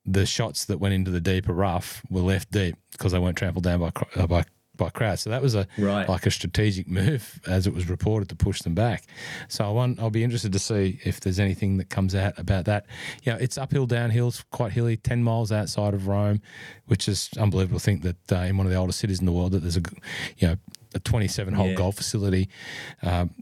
the shots that went into the deeper rough were left deep because they weren't trampled down by uh, by by crowds. So that was a Right. like a strategic move, as it was reported, to push them back. So I want, I'll be interested to see if there's anything that comes out about that. You know, it's uphill, downhill, it's quite hilly, ten miles outside of Rome, which is unbelievable to think that uh, in one of the oldest cities in the world that there's a you know a 27 hole Yeah. golf facility. Um,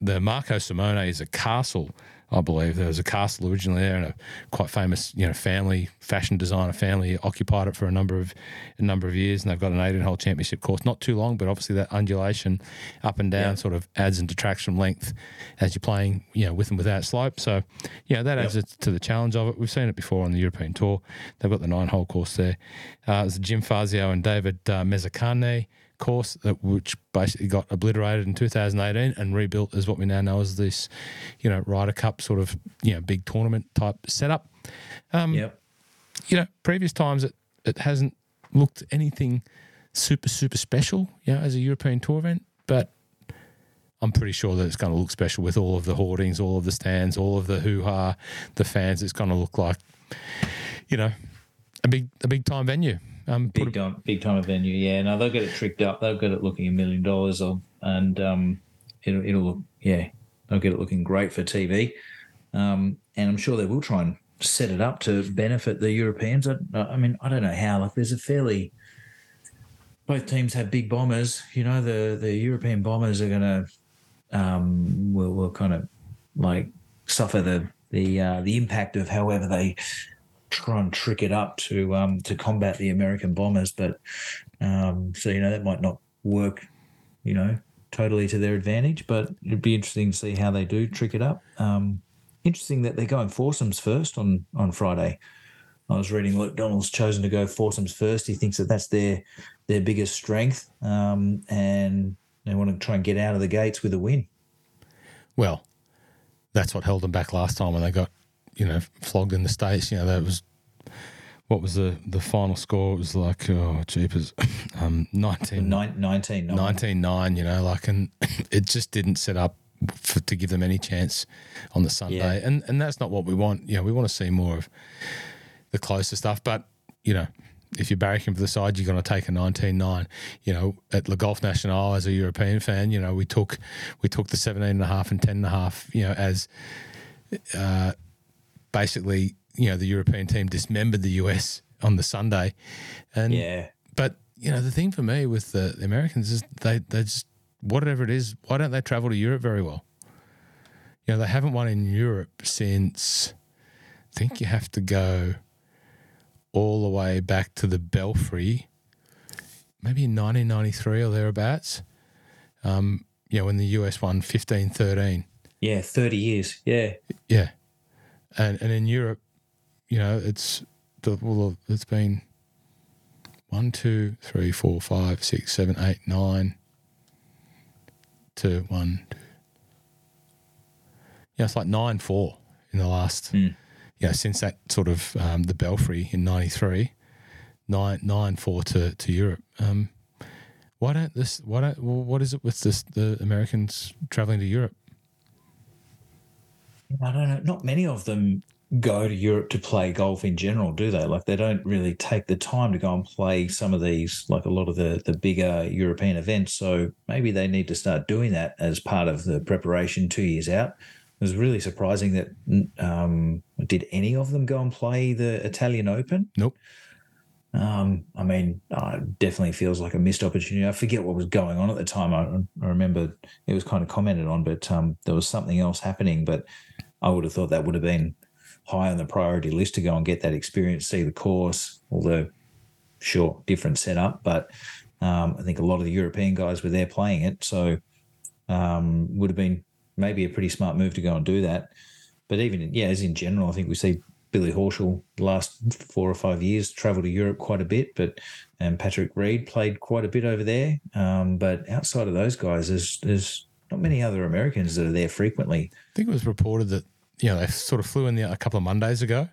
the Marco Simone is a castle, I believe. There was a castle originally there, and a quite famous, you know, family fashion designer family occupied it for a number of a number of years, and they've got an 18 hole championship course. Not too long, but obviously that undulation up and down Yeah. sort of adds and detracts from length as you're playing, you know, with and without slope. So, yeah, that adds Yep. it to the challenge of it. We've seen it before on the European Tour. They've got the nine hole course there. Uh, there's Jim Fazio and David uh, Mezzacane course that which basically got obliterated in 2018 and rebuilt as what we now know as this, you know, Ryder Cup sort of you know big tournament type setup. Um, Yep. You know, previous times it it hasn't looked anything super super special, you know, as a European tour event, but. I'm pretty sure that it's going to look special with all of the hoardings, all of the stands, all of the hoo ha, the fans. It's going to look like, you know, a big a big time venue. Um, Big time, big time venue. Yeah, no, they'll get it tricked up. They'll get it looking a million dollars, and um, it'll it'll look yeah, they'll get it looking great for TV. Um, and I'm sure they will try and set it up to benefit the Europeans. I, I mean, I don't know how. Like, there's a fairly both teams have big bombers. You know, the the European bombers are going to um, will will kind of like suffer the the uh, the impact of however they try and trick it up to um, to combat the American bombers. But um, so you know that might not work, you know, totally to their advantage. But it'd be interesting to see how they do trick it up. Um, interesting that they're going foursomes first on on Friday. I was reading Luke Donald's chosen to go foursomes first. He thinks that that's their their biggest strength, um, and they want to try and get out of the gates with a win. Well, that's what held them back last time when they got, you know, flogged in the states. You know, that was what was the the final score? It was like oh jeepers, [laughs] um, 19, Nine, 19, 19 9, You know, like and [laughs] it just didn't set up for, to give them any chance on the Sunday, Yeah. and and that's not what we want. You know, we want to see more of the closer stuff, but you know. If you're barracking for the side, you're going to take a 19-9. You know, at Le Golf National, as a European fan, you know we took we took the 17 and a half and 10 and a half. You know, as uh, basically, you know, the European team dismembered the US on the Sunday, and Yeah. but you know, the thing for me with the, the Americans is they they just whatever it is, why don't they travel to Europe very well? You know, they haven't won in Europe since I think you have to go all the way back to the Belfry, maybe in 1993 or thereabouts. Um, you know, when the US won 15 13. Yeah, 30 years. Yeah. Yeah, and and in Europe, you know, it's the well, it's been one, two, three, four, five, six, seven, eight, nine. To one, two. Yeah, it's like nine four in the last. Mm. Yeah, since that sort of um, the Belfry in '93, nine nine four to to Europe. Um, why don't this? Why don't? Well, what is it with this? The Americans traveling to Europe? I don't know. Not many of them go to Europe to play golf in general, do they? Like they don't really take the time to go and play some of these, like a lot of the the bigger European events. So maybe they need to start doing that as part of the preparation two years out. It was really surprising that um, did any of them go and play the Italian Open? Nope. Um, I mean, uh, it definitely feels like a missed opportunity. I forget what was going on at the time. I, I remember it was kind of commented on, but um, there was something else happening. But I would have thought that would have been high on the priority list to go and get that experience, see the course. Although, sure, different setup, but um, I think a lot of the European guys were there playing it, so um, would have been maybe a pretty smart move to go and do that. But even yeah, as in general, I think we see Billy Horschel last four or five years travelled to Europe quite a bit, but and Patrick Reed played quite a bit over there. Um, but outside of those guys, there's there's not many other Americans that are there frequently. I think it was reported that you know they sort of flew in the, a couple of Mondays ago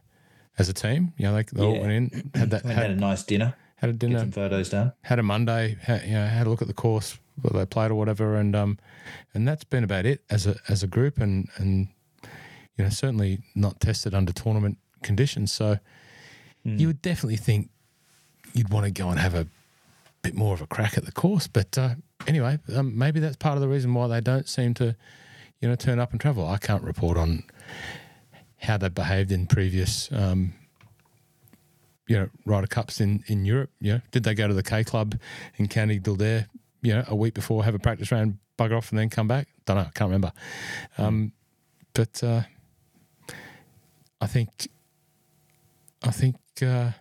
as a team. You know, they, they all went in, had that, and had a nice dinner, had a get dinner, some photos done. had a Monday, had, you know, had a look at the course where they played or whatever, and um, and that's been about it as a as a group, and and you know certainly not tested under tournament conditions. So you would definitely think you'd want to go and have a bit more of a crack at the course. But uh, anyway, um, maybe that's part of the reason why they don't seem to, you know, turn up and travel. I can't report on how they behaved in previous, um, you know, Ryder Cups in, in Europe. You know, did they go to the K Club in County Kildare, you know, a week before, have a practice round, bugger off, and then come back? Don't know. I can't remember. Um, but uh, I think, I think uh,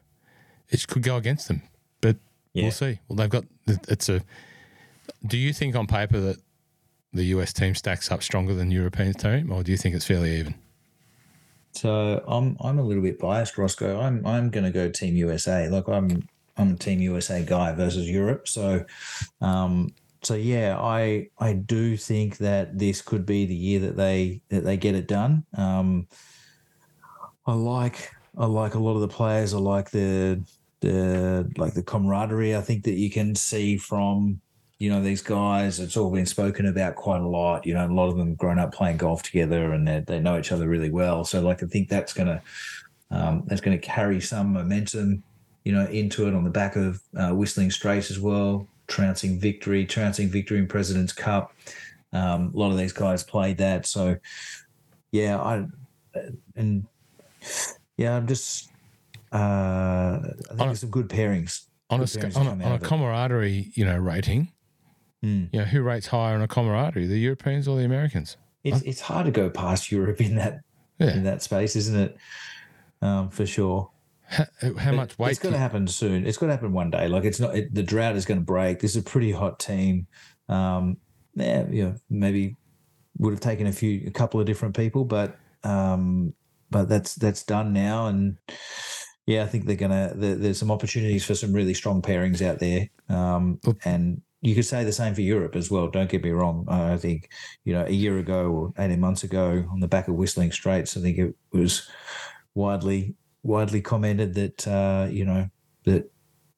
it could go against them. But Yeah. we'll see. Well, they've got it's a. Do you think on paper that the US team stacks up stronger than the European team, or do you think it's fairly even? So I'm I'm a little bit biased, Roscoe. I'm I'm going to go Team USA. Like I'm I'm a Team USA guy versus Europe. So, um, so yeah, I I do think that this could be the year that they that they get it done. Um, I like I like a lot of the players. I like the the like the camaraderie. I think that you can see from you know these guys. It's all been spoken about quite a lot. You know, a lot of them grown up playing golf together, and they, they know each other really well. So like I think that's gonna um, that's to carry some momentum, you know, into it on the back of uh, Whistling Straits as well. Trouncing victory, trouncing victory in President's Cup. Um, a lot of these guys played that, so yeah, I and yeah, I'm just uh, I think a- there's some good pairings. On a, Good sc- pairings on a, on a camaraderie, you know, rating, Mm. you know, who rates higher on a camaraderie, the Europeans or the Americans? It's it's hard to go past Europe in that Yeah. in that space, isn't it? Um, for sure. How, how much weight? It's going to happen soon. It's going to happen one day. Like it's not. It, the drought is going to break. This is a pretty hot team. Um, yeah, you know, maybe would have taken a few, a couple of different people, but um, but that's that's done now, and yeah, I think they're gonna. There, there's some opportunities for some really strong pairings out there, um, and you could say the same for Europe as well. Don't get me wrong. I think you know a year ago or eighteen months ago, on the back of Whistling Straits, I think it was widely widely commented that uh, you know that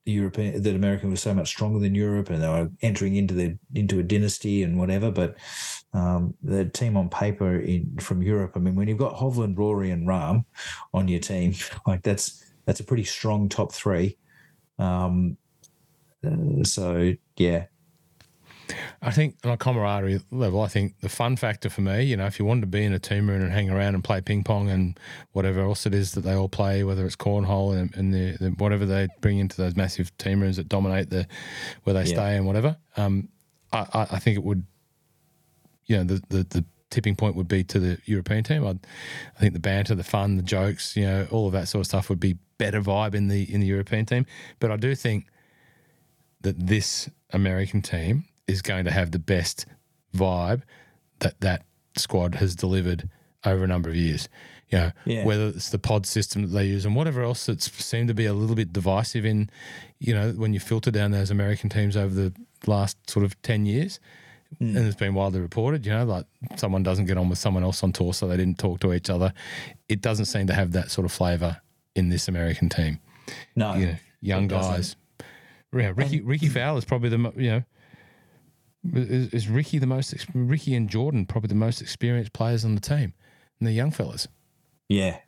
European that America was so much stronger than Europe, and they were entering into the into a dynasty and whatever. But um, the team on paper in from Europe, I mean, when you've got Hovland, Rory, and Rahm on your team, [laughs] like that's that's a pretty strong top three. Um, uh, so yeah, I think on a camaraderie level, I think the fun factor for me, you know, if you wanted to be in a team room and hang around and play ping pong and whatever else it is that they all play, whether it's cornhole and, and the, the whatever they bring into those massive team rooms that dominate the where they Yeah. stay and whatever, um, I, I, I think it would, you know, the, the the tipping point would be to the European team. I'd, I think the banter, the fun, the jokes, you know, all of that sort of stuff would be better vibe in the in the European team. But I do think that this American team is going to have the best vibe that that squad has delivered over a number of years. You know, Yeah. whether it's the pod system that they use and whatever else that's seemed to be a little bit divisive in, you know, when you filter down those American teams over the last sort of 10 years. And it's been widely reported, you know, like someone doesn't get on with someone else on tour, so they didn't talk to each other. It doesn't seem to have that sort of flavour in this American team no, you know, young guys. Yeah, Rickie Rickie Fowler is probably the you know is, is Rickie the most Rickie and Jordan probably the most experienced players on the team, and they're young fellas, yeah,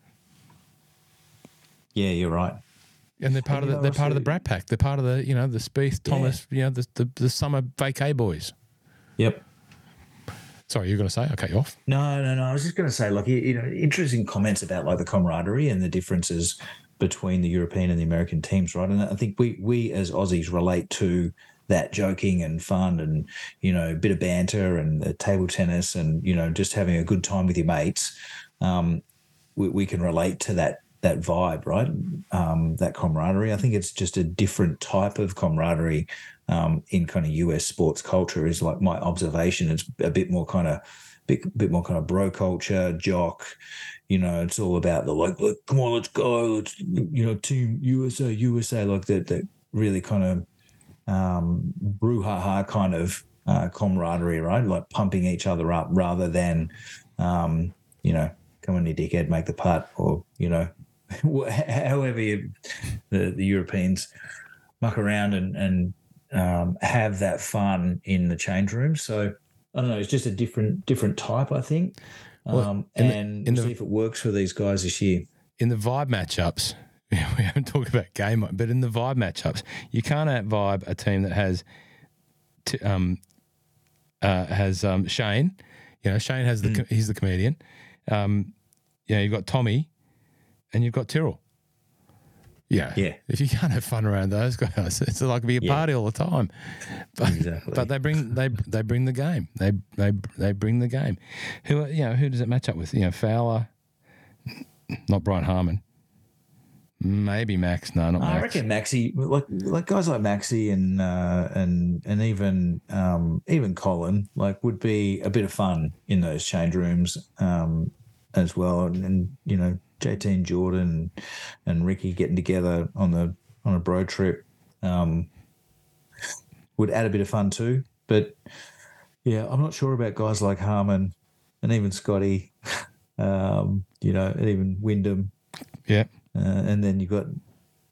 yeah, you're right. and they're part And of the they're part of the Brat Pack. They're part of the you know the Spieth Thomas you know the the, the summer vacay boys. Yep. Sorry, you're going to say I cut you off. No, no, no. I was just going to say, like, you, you know, interesting comments about like the camaraderie and the differences between the European and the American teams, right? And I think we we as Aussies relate to that joking and fun and you know a bit of banter and the table tennis and you know just having a good time with your mates. Um, we, we can relate to that that vibe, right? Um, that camaraderie. I think it's just a different type of camaraderie um, in kind of US sports culture. Is like my observation. It's a bit more kind of bit, bit more kind of bro culture, jock. You know, it's all about the like, come on, let's go, let's you know, team USA, USA, like that. That really kind of um, brouhaha kind of uh, camaraderie, right? Like pumping each other up rather than, um, you know, come on, you dickhead, make the putt, or you know, [laughs] however you, the, the Europeans muck around and and um, have that fun in the change room. So I don't know, it's just a different different type, I think. Well, Um, the- and in we'll the- see if it works for these guys this year. In the vibe matchups, [laughs] we haven't talked about game, but in the vibe matchups, you can't out vibe a team that has t- um, uh, has um, Shane. You know, Shane has the Mm. he's the comedian. Um, you know, you've got Tommy, and you've got Tyrrell. Yeah, Yeah. [laughs] If you can't have fun around those guys, [laughs] it's like be a Yeah. party all the time. [laughs] But, Exactly. but they bring they they bring the game. They they they bring the game. Who you know who does it match up with? You know, Fowler, not Brian Harman. Maybe Max. No, not Max. I Max. reckon Maxi, like like guys like Maxi and uh, and and even um, even Colin, like would be a bit of fun in those change rooms um, as well. And, and you know, JT and Jordan and Rickie getting together on the on a bro trip um, would add a bit of fun too. But yeah, I'm not sure about guys like Harman and even Scotty, [laughs] um, you know, and even Wyndham. Yeah. Uh, and then you've got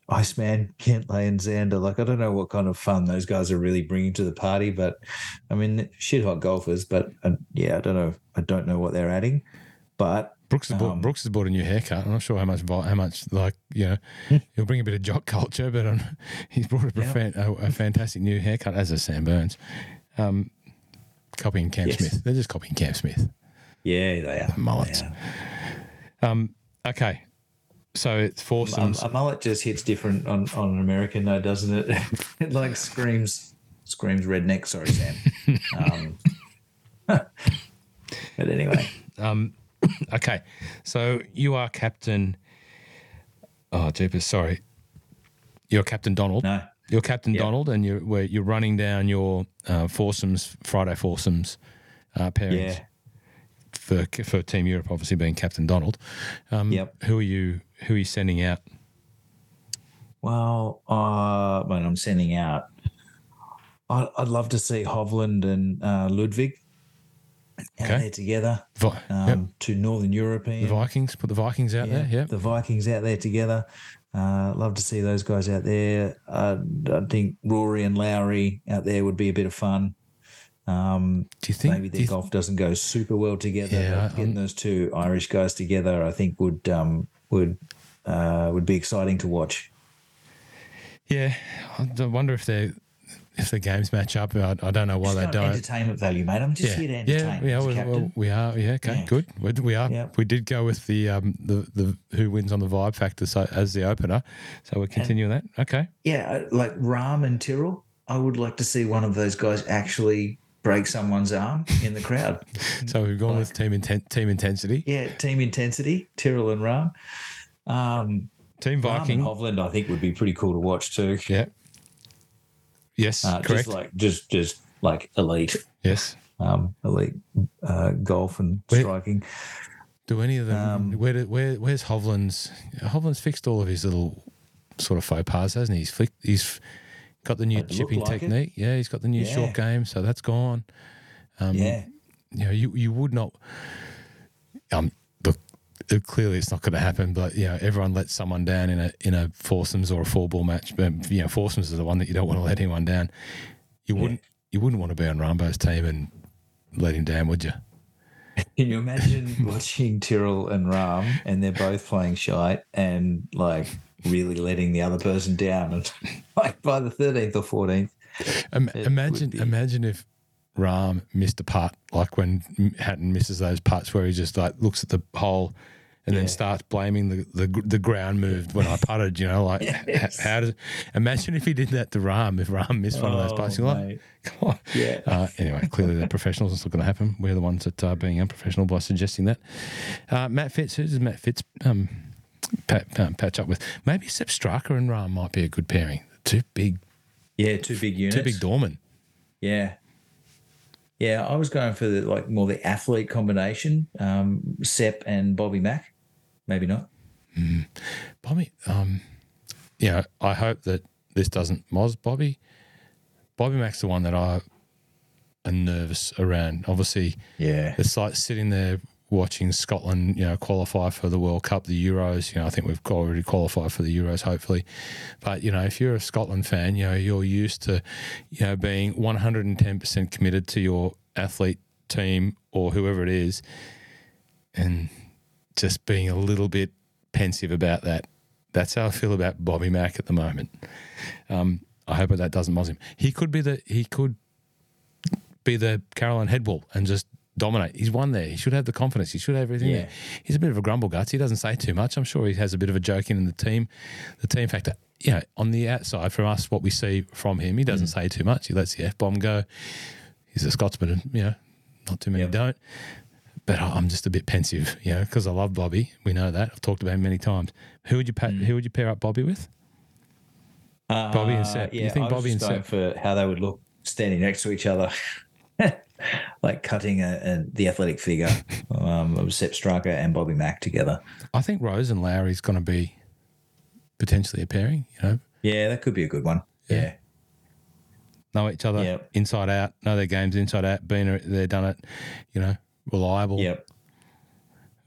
Iceman, [laughs] Cantlay, and Xander. Like, I don't know what kind of fun those guys are really bringing to the party, but I mean, shit hot golfers. But uh, yeah, I don't know. I don't know what they're adding, but Brooks has bought Um, Brooks has bought a new haircut. I'm not sure how much how much like you know [laughs] he'll bring a bit of jock culture, but um, [laughs] he's brought a, Yeah. a, a fantastic new haircut as a Sam Burns. Um, copying Cam Yes. Smith. They're just copying Cam Smith. yeah, they are Mullets. They are. Um, okay, so it's Um, foursomes. a mullet just hits different on, on an American, though, doesn't it? it [laughs] like screams screams redneck. Sorry, Sam. um, but anyway, Um, okay, so you are Captain. Oh, jeepers! Sorry, you're Captain Donald. no, You're Captain Yeah. Donald, and you're where you're running down your uh, foursomes Friday foursomes uh, pairings yeah. for for Team Europe, obviously being Captain Donald. Um, Yep. Who are you? Who are you sending out? Well, uh, when I'm sending out, I- I'd love to see Hovland and uh, Ludvig out Okay. there together Vi- um, yep. to Northern European. The Vikings. Put the Vikings out there. Yeah. The Vikings out there together. Uh, love to see those guys out there. Uh, I think Rory and Lowry out there would be a bit of fun. Um, Do you think? maybe their you th- golf doesn't go super well together. Yeah, getting I'm- those two Irish guys together, I think would um, would uh, would be exciting to watch. yeah. I wonder if they if the games match up. I, I don't know why they don't. Entertainment value, mate. I'm just yeah, here to entertain. yeah. a We, we are. Yeah. Okay. Yeah. Good. We, we are. Yeah. We did go with the um the the who wins on the vibe factor so, as the opener. So we're continuing that. Okay. yeah, uh, like Rahm and Tyrrell. I would like to see one of those guys actually break someone's arm in the crowd. [laughs] So we've gone with team inten- team intensity. yeah, team intensity, Tyrrell and Rahm. Um, Team Rahm Viking. and Hovland, I think, would be pretty cool to watch too. Yeah. Yes. Uh, correct. just like just just like elite, yes. um, elite uh, golf and Wait. striking. Do any of them? Um, where, do, where Where's Hovland's? Hovland's fixed all of his little sort of faux pas, hasn't he? He's flicked, he's got the new It chipping like it. technique. Yeah, he's got the new Yeah. short game, so that's gone. Um, yeah, You know, you you would not. Um, clearly it's not going to happen, but you know, everyone lets someone down in a in a foursomes or a four ball match. But you know, foursomes is the one that you don't want to let anyone down. You wouldn't. You wouldn't want to be on Rambo's team and let him down, would you? [laughs] Can you imagine [laughs] watching Tyrrell and Rahm and they're both playing shite and like really letting the other person down and [laughs] like by the thirteenth or fourteenth. It imagine, be- imagine if Rahm missed a putt, like when Hatton misses those putts where he just like looks at the hole and then starts blaming the, the the ground moved when I [laughs] putted. You know, like Yes. how does? Imagine if he did that to Rahm. If Rahm missed one of those putts, you're like, Oh, come on. Yeah. Uh, anyway, clearly the professionals. It's not going to happen. We're the ones that are being unprofessional by suggesting that. Uh, Matt Fitz, who does Matt Fitz um, pat, um, patch up with? Maybe Sepp Straka and Rahm might be a good pairing. Two big, Yeah, two big units. two big doormen. Yeah. Yeah, I was going for the like more the athlete combination, um, Sepp and Bobby Mack. Maybe not. Bobby, um, you know, I hope that this doesn't moz Bobby. Bobby Mack's the one that I am nervous around. Obviously, Yeah. it's like sitting there watching Scotland, you know, qualify for the World Cup, the Euros. You know, I think we've already qualified for the Euros, hopefully. But you know, if you're a Scotland fan, you know, you're used to, you know, being 110% committed to your athlete team or whoever it is, and just being a little bit pensive about that That's how I feel about Bobby Mack at the moment. Um, I hope that doesn't moz him. He could be the he could be the Caroline Hedwall and just dominate. He's won there. He should have the confidence. He should have everything. Yeah. There. He's a bit of a grumble guts. He doesn't say too much. I'm sure he has a bit of a joke in the team, the team factor. You know, on the outside from us, what we see from him, he doesn't say too much. He lets the f bomb go. He's a Scotsman, and you know, not too many Yep. don't. But I'm just a bit pensive, you know, because I love Bobby. We know that. I've talked about him many times. Who would you pa- who would you pair up Bobby with? Bobby and. You Uh, Yeah, think I was Bobby and going for how they would look standing next to each other, [laughs] like cutting a, a, the athletic figure um, of Sepp Straka and Bobby Mack together. I think Rose and Lowry's going to be potentially a pairing. You know, Yeah, that could be a good one. Yeah, know each other Yep. inside out, know their games inside out, been there, done it. You know, reliable. yep.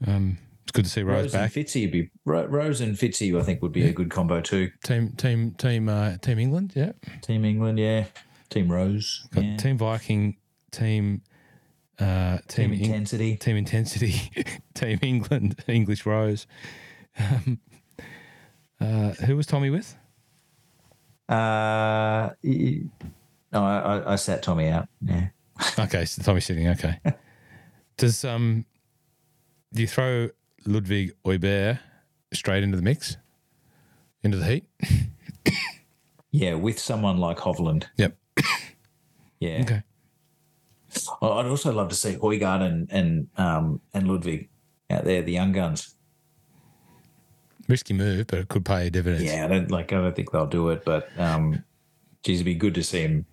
Um, it's good to see Rose, Rose back. and Fitzy would be Rose and Fitzy. I think would be a good combo too. Team, team, team, uh, team England. Yeah, Team England, yeah. Team Rose, yeah. team Viking, team, uh, team, Team Eng- Intensity. team intensity, [laughs] team England, [laughs] English Rose. Um, uh, who was Tommy with? Uh, no, I, I, I sat Tommy out. Yeah. [laughs] Okay, so Tommy's sitting. Okay. Does um, do you throw Ludvig Åberg straight into the mix, into the heat? [coughs] Yeah, with someone like Hovland. Yep. [coughs] Yeah. Okay. I'd also love to see Højgaard and and um and Ludvig out there, the young guns. Risky move, but it could pay dividends. Yeah, I don't like. I don't think they'll do it, but um, geez, it'd be good to see him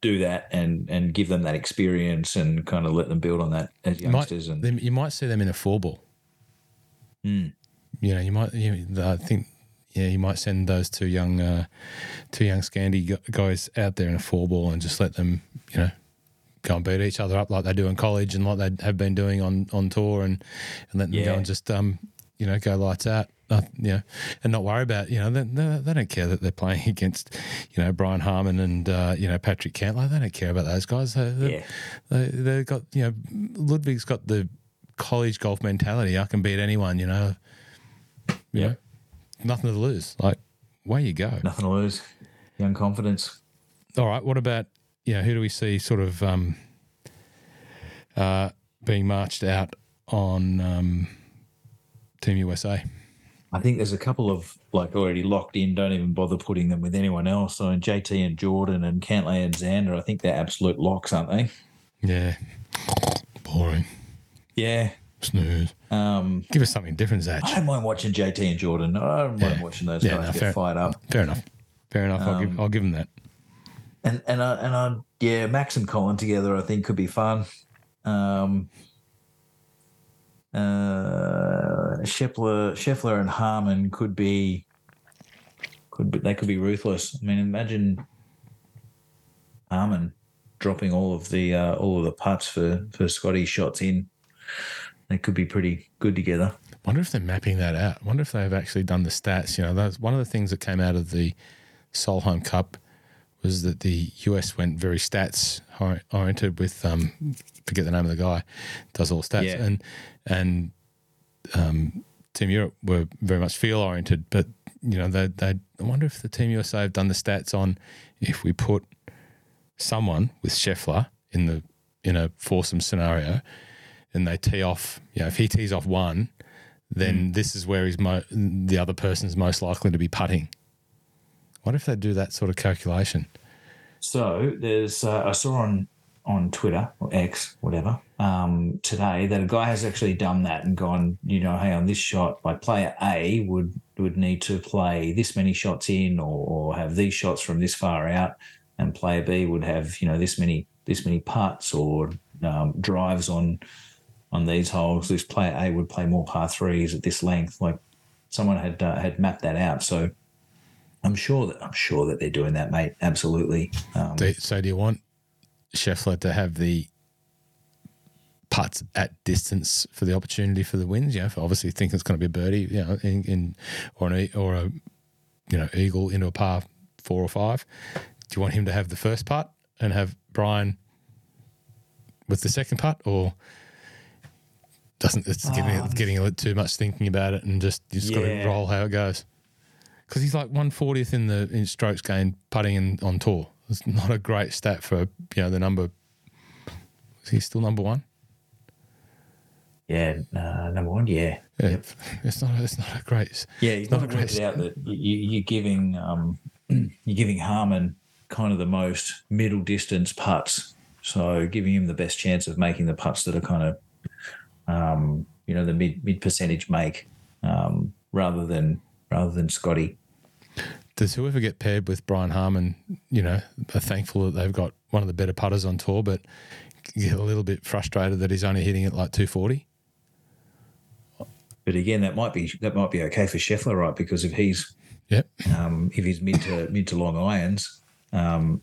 do that and and give them that experience and kind of let them build on that as You might, youngsters. and you might see them in a four ball. Hmm. You know, you might. You, I think, yeah, you might send those two young, uh, two young Scandi guys out there in a four ball and just let them, you know, go and beat each other up like they do in college and like they have been doing on on tour and and let them go and just um, you know, go lights out. Uh, you know, and not worry about you know they, they, they don't care that they're playing [laughs] against you know Brian Harman and uh, you know Patrick like they don't care about those guys they, they, Yeah. they, they've got you know Ludvig's got the college golf mentality I can beat anyone you know you Yeah. know nothing to lose like way you go nothing to lose. Young confidence. all right what about know who do we see sort of um, uh, being marched out on um, Team USA I think there's a couple of like already locked in. Don't even bother putting them with anyone else. So JT and Jordan and Cantlay and Xander, I think they're absolute locks, aren't they? yeah boring Yeah. snooze Um, give us something different Zach. I don't mind watching JT and Jordan. I don't mind Yeah. watching those Yeah, guys no, get fair- fired up. fair enough fair enough I'll, give, Um, I'll give them that And and I and I yeah, Max and Colin together I think could be fun. Um uh Scheffler Scheffler and Harman could be could be they could be ruthless. I mean imagine Harman dropping all of the uh, all of the putts for for Scotty shots in. They could be pretty good together. wonder if they're mapping that out. Wonder if they've actually done the stats. You know, that's one of the things that came out of the Solheim Cup was that the US went very stats oriented with um, forget the name of the guy, does all stats, Yeah. and and um, Team Europe were very much feel oriented. But you know, they they I wonder if the Team USA have done the stats on if we put someone with Scheffler in the in a foursome scenario, and they tee off. You know, if he tees off one, then this is where he's mo- the other person's most likely to be putting. What if they do that sort of calculation? So there's uh, I saw on on Twitter or X whatever um, today that a guy has actually done that and gone you know hey on this shot like player A would would need to play this many shots in or, or have these shots from this far out and player B would have you know this many this many putts or um, drives on on these holes. This player A would play more par threes at this length. Like someone had uh, had mapped that out. So I'm sure that I'm sure that they're doing that, mate. Absolutely. Um, Do- So, do you want Scheffler to have the putts at distance for the opportunity for the wins? You know, for obviously thinking it's going to be a birdie, you know, in, in or an or a you know eagle into a par four or five. Do you want him to have the first putt and have Brian with the second putt, or doesn't it's getting Um, it's getting a little too much thinking about it and just you just got to roll how it goes. Because he's like one fortieth in the in strokes gained putting in, on tour. It's not a great stat for you know the number. Is he still number one? Yeah, uh, number one. Yeah, Yeah, [laughs] it's not. It's not a great. yeah. You've not a great out that you, you're giving um, [clears throat] you're giving Harman kind of the most middle distance putts, so giving him the best chance of making the putts that are kind of um, you know the mid mid percentage make um, rather than rather than Scotty. Does whoever get paired with Brian Harman, you know, are thankful that they've got one of the better putters on tour, but get a little bit frustrated that he's only hitting it like two forty. But again, that might be that might be okay for Scheffler, right? Because if he's Yep. um, if he's mid to mid to long irons, um,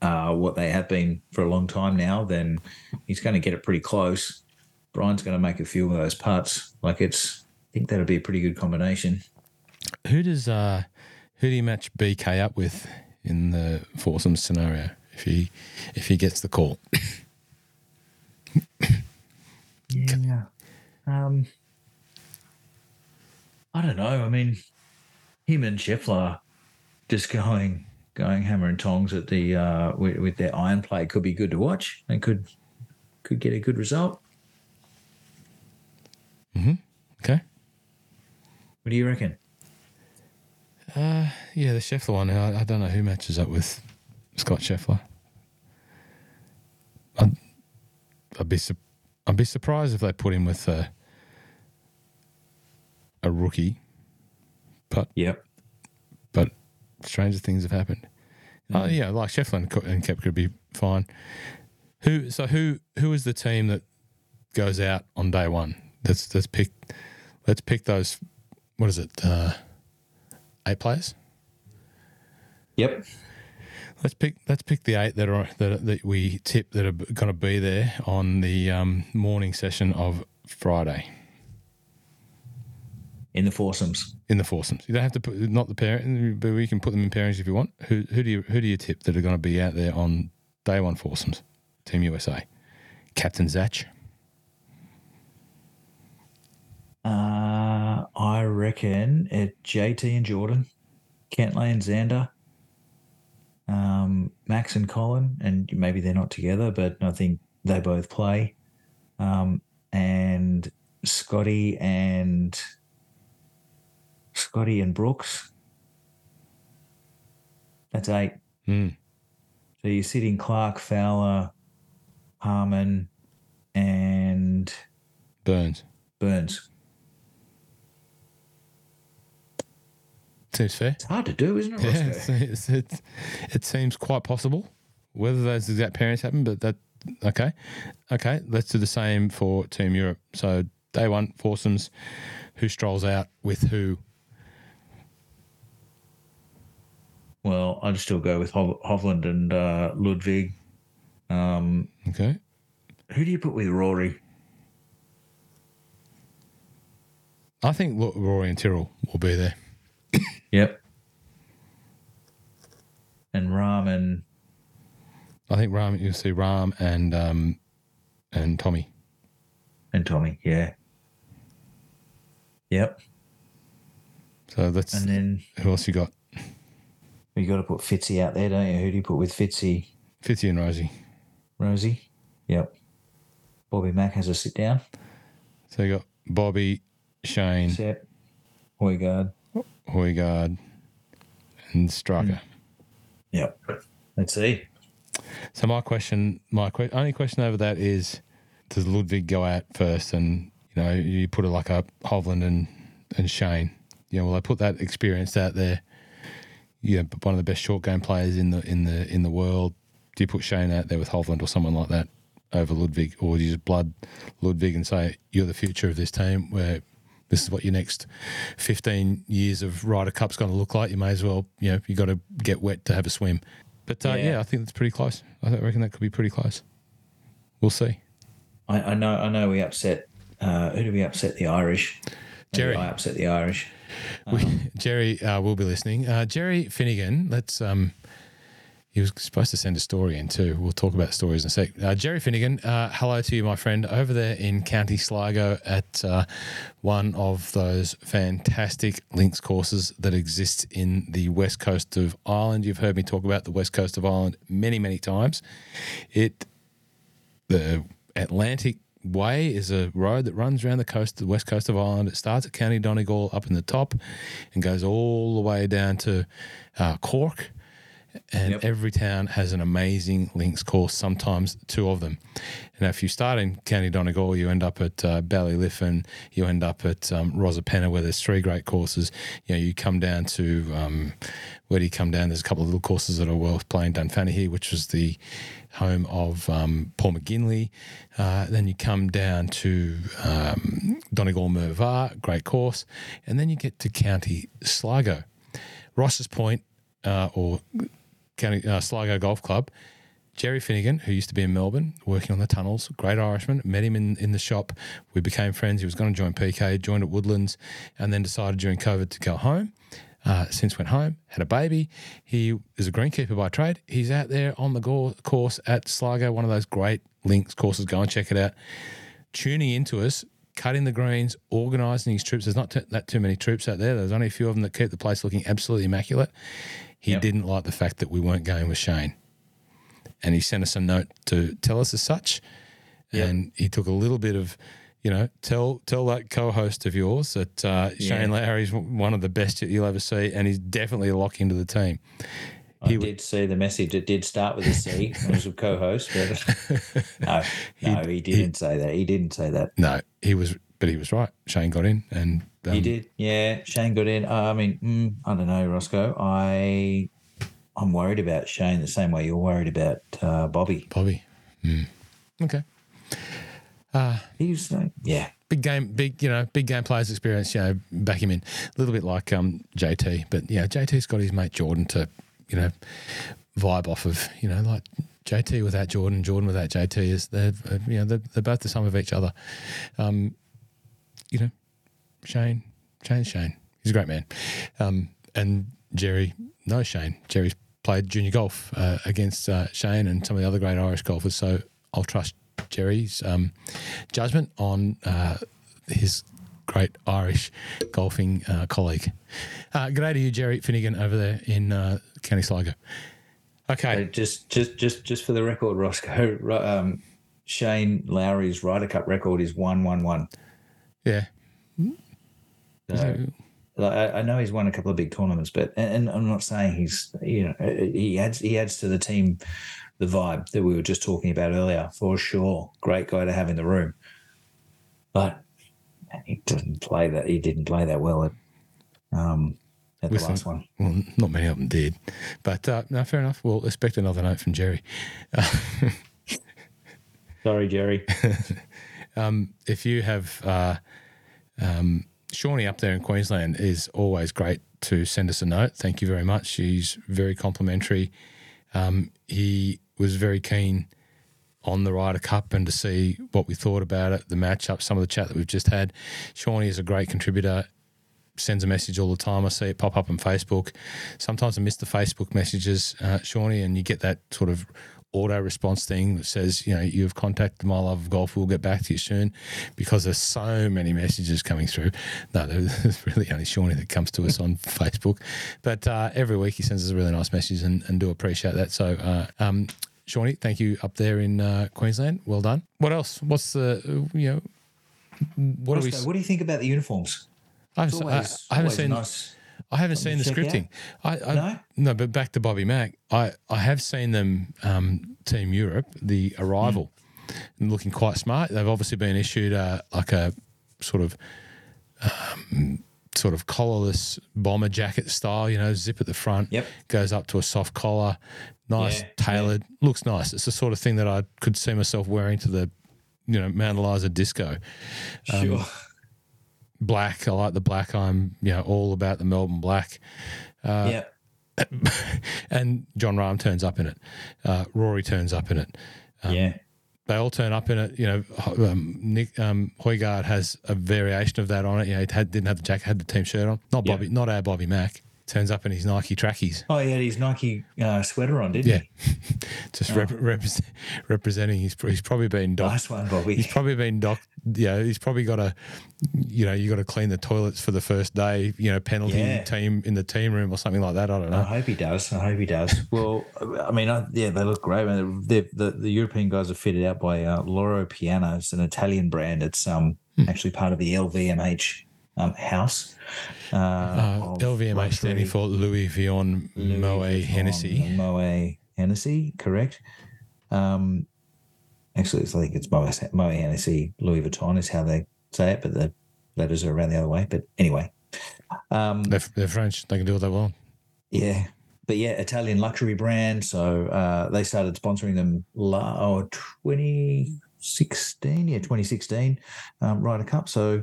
uh, what they have been for a long time now, then he's going to get it pretty close. Brian's going to make a few of those putts. Like it's, I think that'll be a pretty good combination. Who does uh who do you match BK up with in the foursome scenario if he if he gets the call? Yeah. Um, I don't know. I mean, him and Scheffler just going going hammer and tongs at the uh, with, with their iron play could be good to watch and could could get a good result. Mm-hmm. Okay. What do you reckon? Uh yeah, the Scheffler one. I, I don't know who matches up with Scott Scheffler. I'd, I'd be su- I'd be surprised if they put him with a a rookie, but Yep. but stranger things have happened. Oh yeah, like Scheffler and, and would be fine. Who so who who is the team that goes out on day one? Let's let's pick let's pick those. What is it? Uh, eight players. Yep. Let's pick let's pick the eight that are that, that we tip that are going to be there on the um, morning session of Friday In the foursomes. in the foursomes. You don't have to put not the parent, but we can put them in pairings if you want. Who who do you who do you tip that are going to be out there on day one foursomes? Team USA, Captain Zach. Uh, I reckon it JT and Jordan, Cantlay and Xander, um, Max and Colin, and maybe they're not together, but I think they both play. Um, and Scotty and Scotty and Brooks. That's eight. Mm. So you're sitting Clark, Fowler, Harman, and Burns. Burns. Seems fair. It's hard to do, isn't it, Yeah, it's, it's, it's, it seems quite possible. Whether those exact pairings happen, but that okay, okay. Let's do the same for Team Europe. So day one foursomes, who strolls out with who? Well, I'd still go with Hov- Hovland and uh, Ludvig. Um, Okay, who do you put with Rory? I think Rory and Tyrrell will be there. Yep. And Rahm I think Rahm. You'll see Rahm and um, and Tommy. and Tommy. Yeah. Yep. So that's And then who else you got? you got to put Fitzy out there, don't you? Who do you put with Fitzy? Fitzy and Rosie. Rosie. Yep. Bobby Mack has a sit down. So you got Bobby, Shane, Sepp. Højgaard. Højgaard, and Straka. Hmm. Yep. Let's see. So my question, my que- only question over that is, does Ludvig go out first, and you know you put it like a Hovland and and Shane? You know, will they put that experience out there? Yeah, but one of the best short game players in the in the in the world. Do you put Shane out there with Hovland or someone like that over Ludvig, or do you just blood Ludvig and say you're the future of this team? Where this is what your next 15 years of Ryder Cup's going to look like. You may as well, you know, you got to get wet to have a swim. But uh, yeah. Yeah. I think that's pretty close. I reckon that could be pretty close. We'll see. I, I know. I know. We upset. Uh, who did we upset? The Irish. Jerry. I upset the Irish. We, [laughs] Jerry uh, will be listening. Uh, Jerry Finnegan, let's um, he was supposed to send a story in too. We'll talk about stories in a sec. Uh, Jerry Finnegan, uh, hello to you, my friend, over there in County Sligo at uh, one of those fantastic links courses that exists in the west coast of Ireland. You've heard me talk about the west coast of Ireland many, many times. It the Atlantic Way is a road that runs around the coast, the west coast of Ireland. It starts at County Donegal up in the top, and goes all the way down to uh, Cork and Yep. every town has an amazing links course, sometimes two of them. Now, if you start in County Donegal, you end up at uh, Ballyliffin, you end up at um, Rosapenna, where there's three great courses. You know, you come down to, um, where do you come down? There's a couple of little courses that are worth playing. Dunfanaghy, which is the home of um, Paul McGinley. Uh, then you come down to um, Donegal Murvagh, great course. And then you get to County Sligo. Rosses Point, uh, or County uh, Sligo Golf Club. Jerry Finnegan, who used to be in Melbourne, working on the tunnels, great Irishman. Met him in, in the shop. We became friends. He was going to join PK, joined at Woodlands, and then decided during COVID to go home. Uh, since went home, had a baby. He is a greenkeeper by trade. He's out there on the go- course at Sligo, one of those great links courses. Go and check it out. Tuning into us, cutting the greens, organising his troops. There's not t- that too many troops out there. There's only a few of them that keep the place looking absolutely immaculate. He Yep. didn't like the fact that we weren't going with Shane. And he sent us a note to tell us as such. Yep. And he took a little bit of, you know, tell tell that co-host of yours that uh, Shane Lowry's one of the best you'll ever see, and he's definitely a lock into the team. I He- did see the message. It did start with a C. [laughs] I was a co-host, but [laughs] no, no, he didn't say that. He didn't say that. No, he was, but he was right. Shane got in, and um, He did. Yeah, Shane got in. Uh, I mean, mm, I don't know, Roscoe. I I'm worried about Shane the same way you're worried about uh, Bobby. Bobby. Hmm. Okay. He's uh, yeah, big game, big you know, big game players experience. You know, back him in a little bit like um, JT, but yeah, JT's got his mate Jordan to you know vibe off of. You know, like JT without Jordan, Jordan without JT is they're uh, you know they're, they're both the sum of each other. Um, you know, Shane, Shane, Shane, he's a great man, um, and Jerry, no Shane, Jerry's played junior golf uh, against uh, Shane and some of the other great Irish golfers, so I'll trust Jerry's um, judgment on uh, his great Irish golfing uh, colleague. Uh, good day to you, Jerry Finnegan, over there in uh, County Sligo. Okay, just just just just for the record, Roscoe. [laughs] Um, Shane Lowry's Ryder Cup record is one one one. yeah, So, like, I, I know he's won a couple of big tournaments, but and, and I'm not saying he's you know uh, he adds he adds to the team the vibe that we were just talking about earlier for sure. Great guy to have in the room, but he didn't play that. He didn't play that well at um at the last one. well, not many of them did, but uh, no, fair enough. We'll expect another note from Jerry. Sorry, Jerry. [laughs] if you have uh, um, Shawnee up there in Queensland is always great to send us a note. Thank you very much. He's very complimentary. Um, he was very keen on the Ryder Cup and to see what we thought about it, the matchup, some of the chat that we've just had. Shawnee is a great contributor. Sends a message all the time. I see it pop up on Facebook. Sometimes I miss the Facebook messages, uh, Shawnee, and you get that sort of auto response thing that says, you know, you've contacted my love of golf. We'll get back to you soon because there's so many messages coming through. No, [laughs] there's really only Shawnee that comes to us on [laughs] Facebook. But uh, every week he sends us a really nice message and, and do appreciate that. So, uh, um, Shawnee, thank you up there in uh, Queensland. Well done. What else? What's the, uh, you know, what do we. What do you think about the uniforms? I It's haven't, always, I, I haven't seen. nice. I haven't seen the scripting. I, I No? no, but back to Bobby Mack. I, I have seen them. Um, Team Europe, the arrival, and looking quite smart. They've obviously been issued a, like a sort of um, sort of collarless bomber jacket style. You know, zip at the front. Yep. Goes up to a soft collar. Nice, Yeah, tailored. Looks nice. It's the sort of thing that I could see myself wearing to the, you know, Mount Eliza disco Um, Sure. Black. I like the black. I'm you know all about the Melbourne black. uh, yeah. [laughs] And Jon Rahm turns up in it. Uh, Rory turns up in it. yeah. They all turn up in it. You know, um, Nick um, Højgaard has a variation of that on it. You know, he had, didn't have the jacket, had the team shirt on. Not Yeah. Bobby, not our Bobby Mack. Turns up in his Nike trackies. Oh, he had his Nike uh, sweater on, didn't Yeah, he? [laughs] just rep- represent, representing. He's, he's probably been docked. Nice one, Bobby. He's probably been docked. Yeah, he's probably got a, you know, you got to clean the toilets for the first day. You know, penalty Yeah. team in the team room or something like that. I don't know. I hope he does. I hope he does. [laughs] Well, I mean, I, yeah, they look great. man. The the European guys are fitted out by uh, Loro Piana. It's an Italian brand. It's um Hmm. actually part of the LVMH um, house. Uh, Uh, LVMH standing for Louis Vuitton Moet Hennessy. Moet Hennessy, correct? Um, actually, it's, I think it's Moet, Moet Hennessy Louis Vuitton is how they say it, but the letters are around the other way. But anyway, um, They're, they're French. They can do what they want. yeah, but yeah, Italian luxury brand. So uh, they started sponsoring them la- oh, 2016, yeah, 2016 um, Ryder Cup. So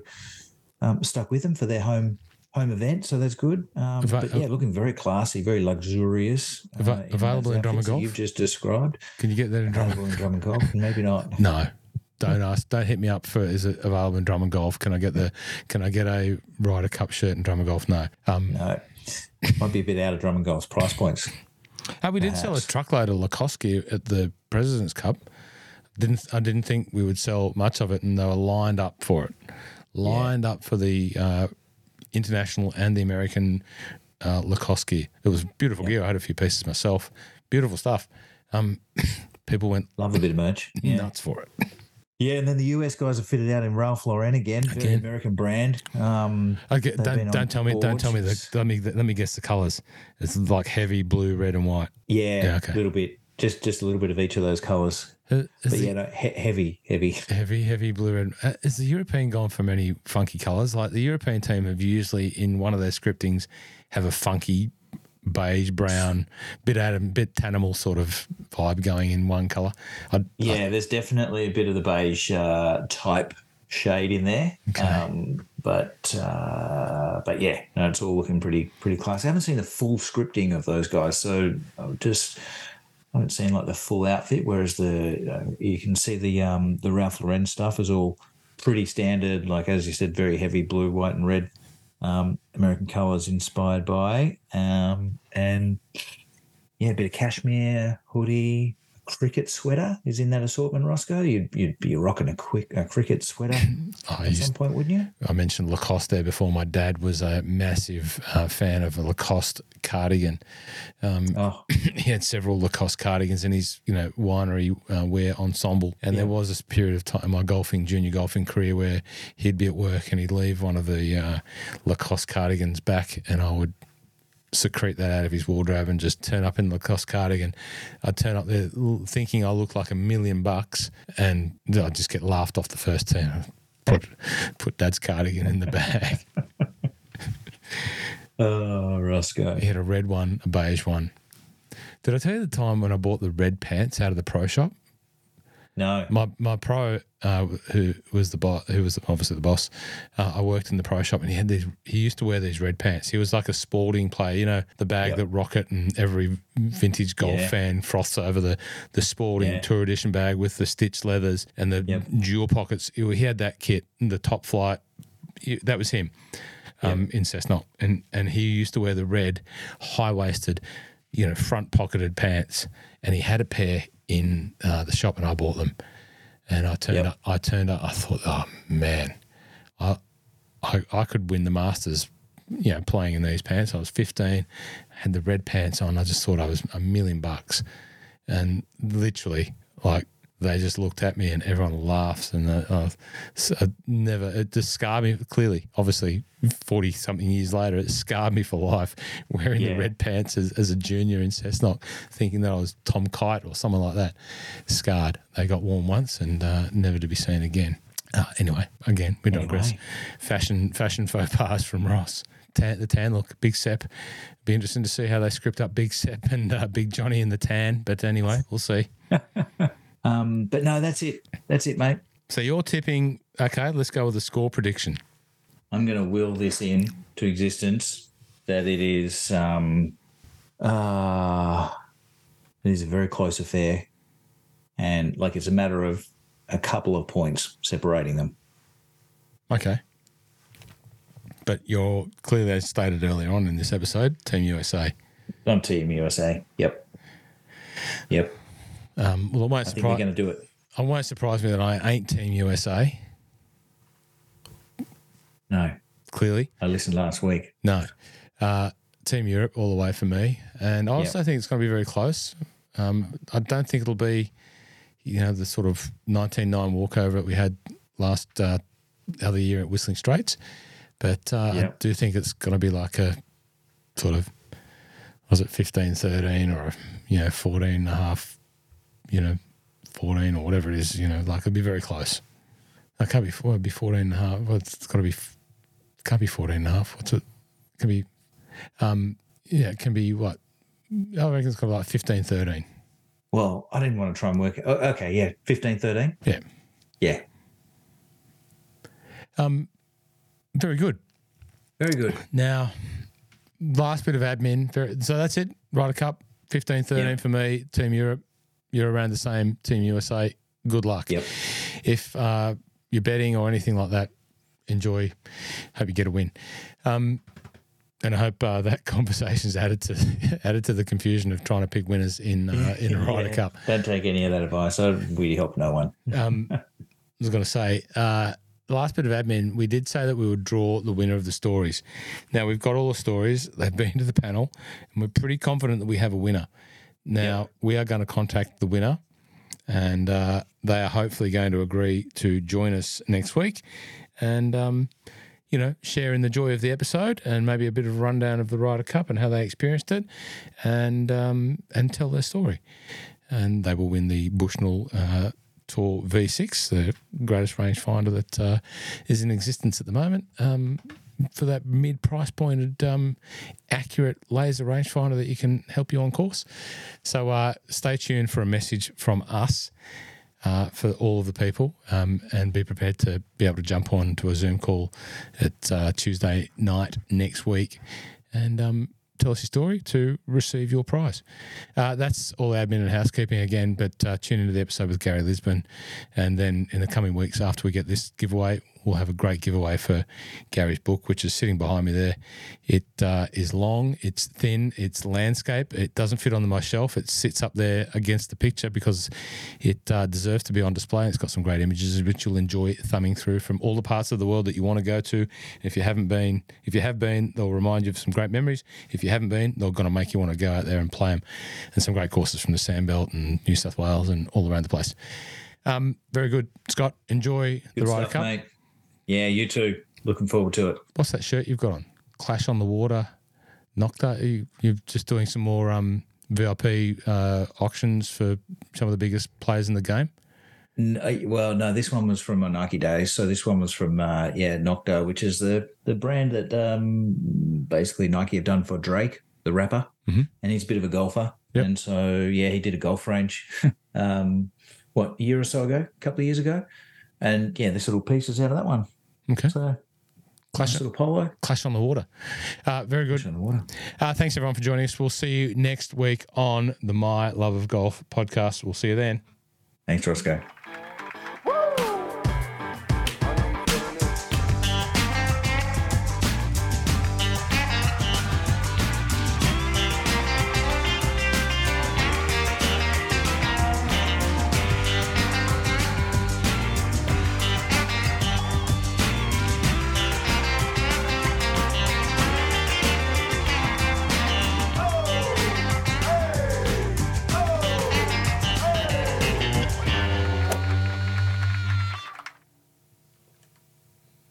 um, stuck with them for their home home event. So that's good. Um, Ava- but yeah, looking very classy, very luxurious. uh, Ava- available in Drummond Golf? You've just described. Can you get that in drum? In Drummond Golf, maybe not. [laughs] No. Don't ask. Don't hit me up for is it available in Drummond Golf? Can I get the? Can I get a Ryder Cup shirt in Drummond Golf? No. Um, No, might be a bit out of Drummond Golf's price points. Oh, we did sell a truckload of Lacoste at the President's Cup. Didn't I didn't think we would sell much of it, and they were lined up for it, lined up for the uh, international and the American uh, Lacoste gear. It was beautiful gear. I had a few pieces myself. Beautiful stuff. Um, [coughs] people went Love a bit of merch. [coughs] Yeah. nuts for it. Yeah, and then the US guys are fitted out in Ralph Lauren again, very Again. American brand. Um, I get, They've been don't don't tell me don't tell me the let me let me guess the colors. It's like heavy blue, red, and white. yeah, Yeah, okay. a little bit, just just a little bit of each of those colors. Uh, But yeah, no, he- heavy, heavy. [laughs] Heavy, heavy blue red. Uh, Is the European gone for many funky colours? Like the European team have usually in one of their scriptings have a funky beige, brown, bit Adam, bit Tanimal sort of vibe going in one colour. I, Yeah, there's definitely a bit of the beige uh, type shade in there. Um, but uh, but yeah, no, it's all looking pretty pretty classy. I haven't seen the full scripting of those guys, so I just I haven't seen like the full outfit. Whereas the uh, you can see the um, the Ralph Lauren stuff is all pretty standard. Like as you said, very heavy blue, white, and red. Um, American colors inspired by, um, and yeah, a bit of cashmere hoodie, cricket sweater is in that assortment, Roscoe. You'd you'd be rocking a quick a cricket sweater [laughs] at used, some point, wouldn't you? I mentioned Lacoste there before. My dad was a massive uh, fan of a Lacoste cardigan. Oh, [coughs] he had several Lacoste cardigans in his, you know, winery uh, wear ensemble. And there was this period of time in my golfing, junior golfing career where he'd be at work and he'd leave one of the uh, Lacoste cardigans back, and I would secrete that out of his wardrobe and just turn up in Lacoste cardigan. I'd turn up there thinking I look like a million bucks, and I'd just get laughed off the first turn. Put put Dad's cardigan in the bag. oh, [laughs] [laughs] Roscoe. He had a red one, a beige one. Did I tell you the time when I bought the red pants out of the pro shop? No, My my pro, uh, who was the boss, who was obviously the boss, uh, I worked in the pro shop, and he had these. He used to wear these red pants. He was like a Spalding player, you know, the bag Yep. that Rocket and every vintage golf Yeah. fan froths over the the Spalding Yeah. tour edition bag with the stitched leathers and the Yep. jewel pockets. He had that kit, the Top-Flite. That was him um, in Cessnock, and and he used to wear the red, high waisted, you know, front pocketed pants, and he had a pair in uh, the shop, and I bought them, and I turned Yep. up. I turned up. I thought, oh man, I, I I could win the Masters, you know, playing in these pants. I was fifteen, had the red pants on. I just thought I was a million bucks, and literally like. They just looked at me and everyone laughs and uh, uh, so I never it just scarred me clearly obviously 40 something years later it scarred me for life [laughs] wearing Yeah. the red pants as, as a junior in Cessnock thinking that I was Tom Kite or someone like that. Scarred. They got worn once and uh, never to be seen again. Uh, anyway again we digress. Anyway. fashion fashion faux pas from Ross. Tan, the tan look Big Sepp be interesting to see how they script up Big Sepp and uh, Big Johnny in the tan but anyway we'll see [laughs] um, but no, that's it. That's it, mate. so you're tipping okay let's go with the score prediction I'm going to will this in to existence that it is um, uh, it is a very close affair, and like it's a matter of a couple of points separating them. Okay. but you're clearly, as stated earlier on in this episode, Team USA. I'm Team USA. Yep. Yep. Um, well, it won't I think we're surprise. going to do it. It won't surprise me that I ain't Team USA. No, Clearly, I listened last week. no. Uh, Team Europe all the way for me, and I also think it's going to be very close. Um, I don't think it'll be, you know, the sort of 19-9 walkover that we had last uh, other year at Whistling Straits, but uh, I do think it's going to be like a sort of was it 15-13 or you know 14 and a half, you know, 14 or whatever it is, you know, like it'll be very close. I can't be, well, it'd be 14 and a half. Well, it's got to be, f- can't be 14 and a half. What's it? It can be, um, yeah, it can be what? I reckon it's got to be like 15, 13. Well, I didn't want to try and work it. Oh, okay, yeah, 15, 13. Yeah. Yeah, Um, very good. very good. Now, last bit of admin. So that's it. Ryder Cup, 15, 13 Yeah. for me. Team Europe, you're around the same. Team USA, good luck. Yep. If uh, you're betting or anything like that, enjoy. Hope you get a win. Um, and I hope uh, that [laughs] conversation's added to [laughs] added to the confusion of trying to pick winners in uh, [laughs] in a Ryder Yeah. Cup. Don't take any of that advice. I really help no one. Um, I was going to say, uh, the last bit of admin, we did say that we would draw the winner of the stories. Now, we've got all the stories, they've been to the panel, and we're pretty confident that we have a winner. Now, we are going to contact the winner, and uh, they are hopefully going to agree to join us next week. And, um, you know, share in the joy of the episode and maybe a bit of a rundown of the Ryder Cup and how they experienced it and, um, and tell their story. And they will win the Bushnell uh, Tour V6, the greatest rangefinder that uh, is in existence at the moment. Um, for that mid price pointed, um, accurate laser rangefinder that you can help you on course. So uh, stay tuned for a message from us uh, for all of the people um, and be prepared to be able to jump on to a Zoom call at uh, Tuesday night next week and um, tell us your story to receive your prize. Uh, that's all admin and housekeeping again, but uh, tune into the episode with Gary Lisbon. And then in the coming weeks after we get this giveaway, we'll have a great giveaway for Gary's book, which is sitting behind me there. It uh, is long, it's thin, it's landscape. It doesn't fit on my shelf. It sits up there against the picture because it uh, deserves to be on display. It's got some great images which you'll enjoy thumbing through from all the parts of the world that you want to go to. If you haven't been, if you have been, they'll remind you of some great memories. If you haven't been, they're going to make you want to go out there and play them. And some great courses from the Sandbelt and New South Wales and all around the place. Um, very good, Scott. Enjoy the Good Ryder stuff, Cup. mate. Yeah, you too. Looking forward to it. What's that shirt you've got on? Clash on the Water, Nocta. You, you're just doing some more um, VIP uh, auctions for some of the biggest players in the game. N- uh, Well, no, this one was from Nike days. So this one was from uh, yeah Nocta, which is the the brand that um, basically Nike have done for Drake, the rapper, Mhm. and he's a bit of a golfer. Yep. And so yeah, he did a golf range, [laughs] um, what a year or so ago, a couple of years ago, and yeah, this little piece is out of that one. Okay. So Clash, nice little polo. Clash on the Water. Uh, very good. Fish on the water. Uh, thanks everyone for joining us. We'll see you next week on the My Love of Golf podcast. We'll see you then. Thanks, Roscoe.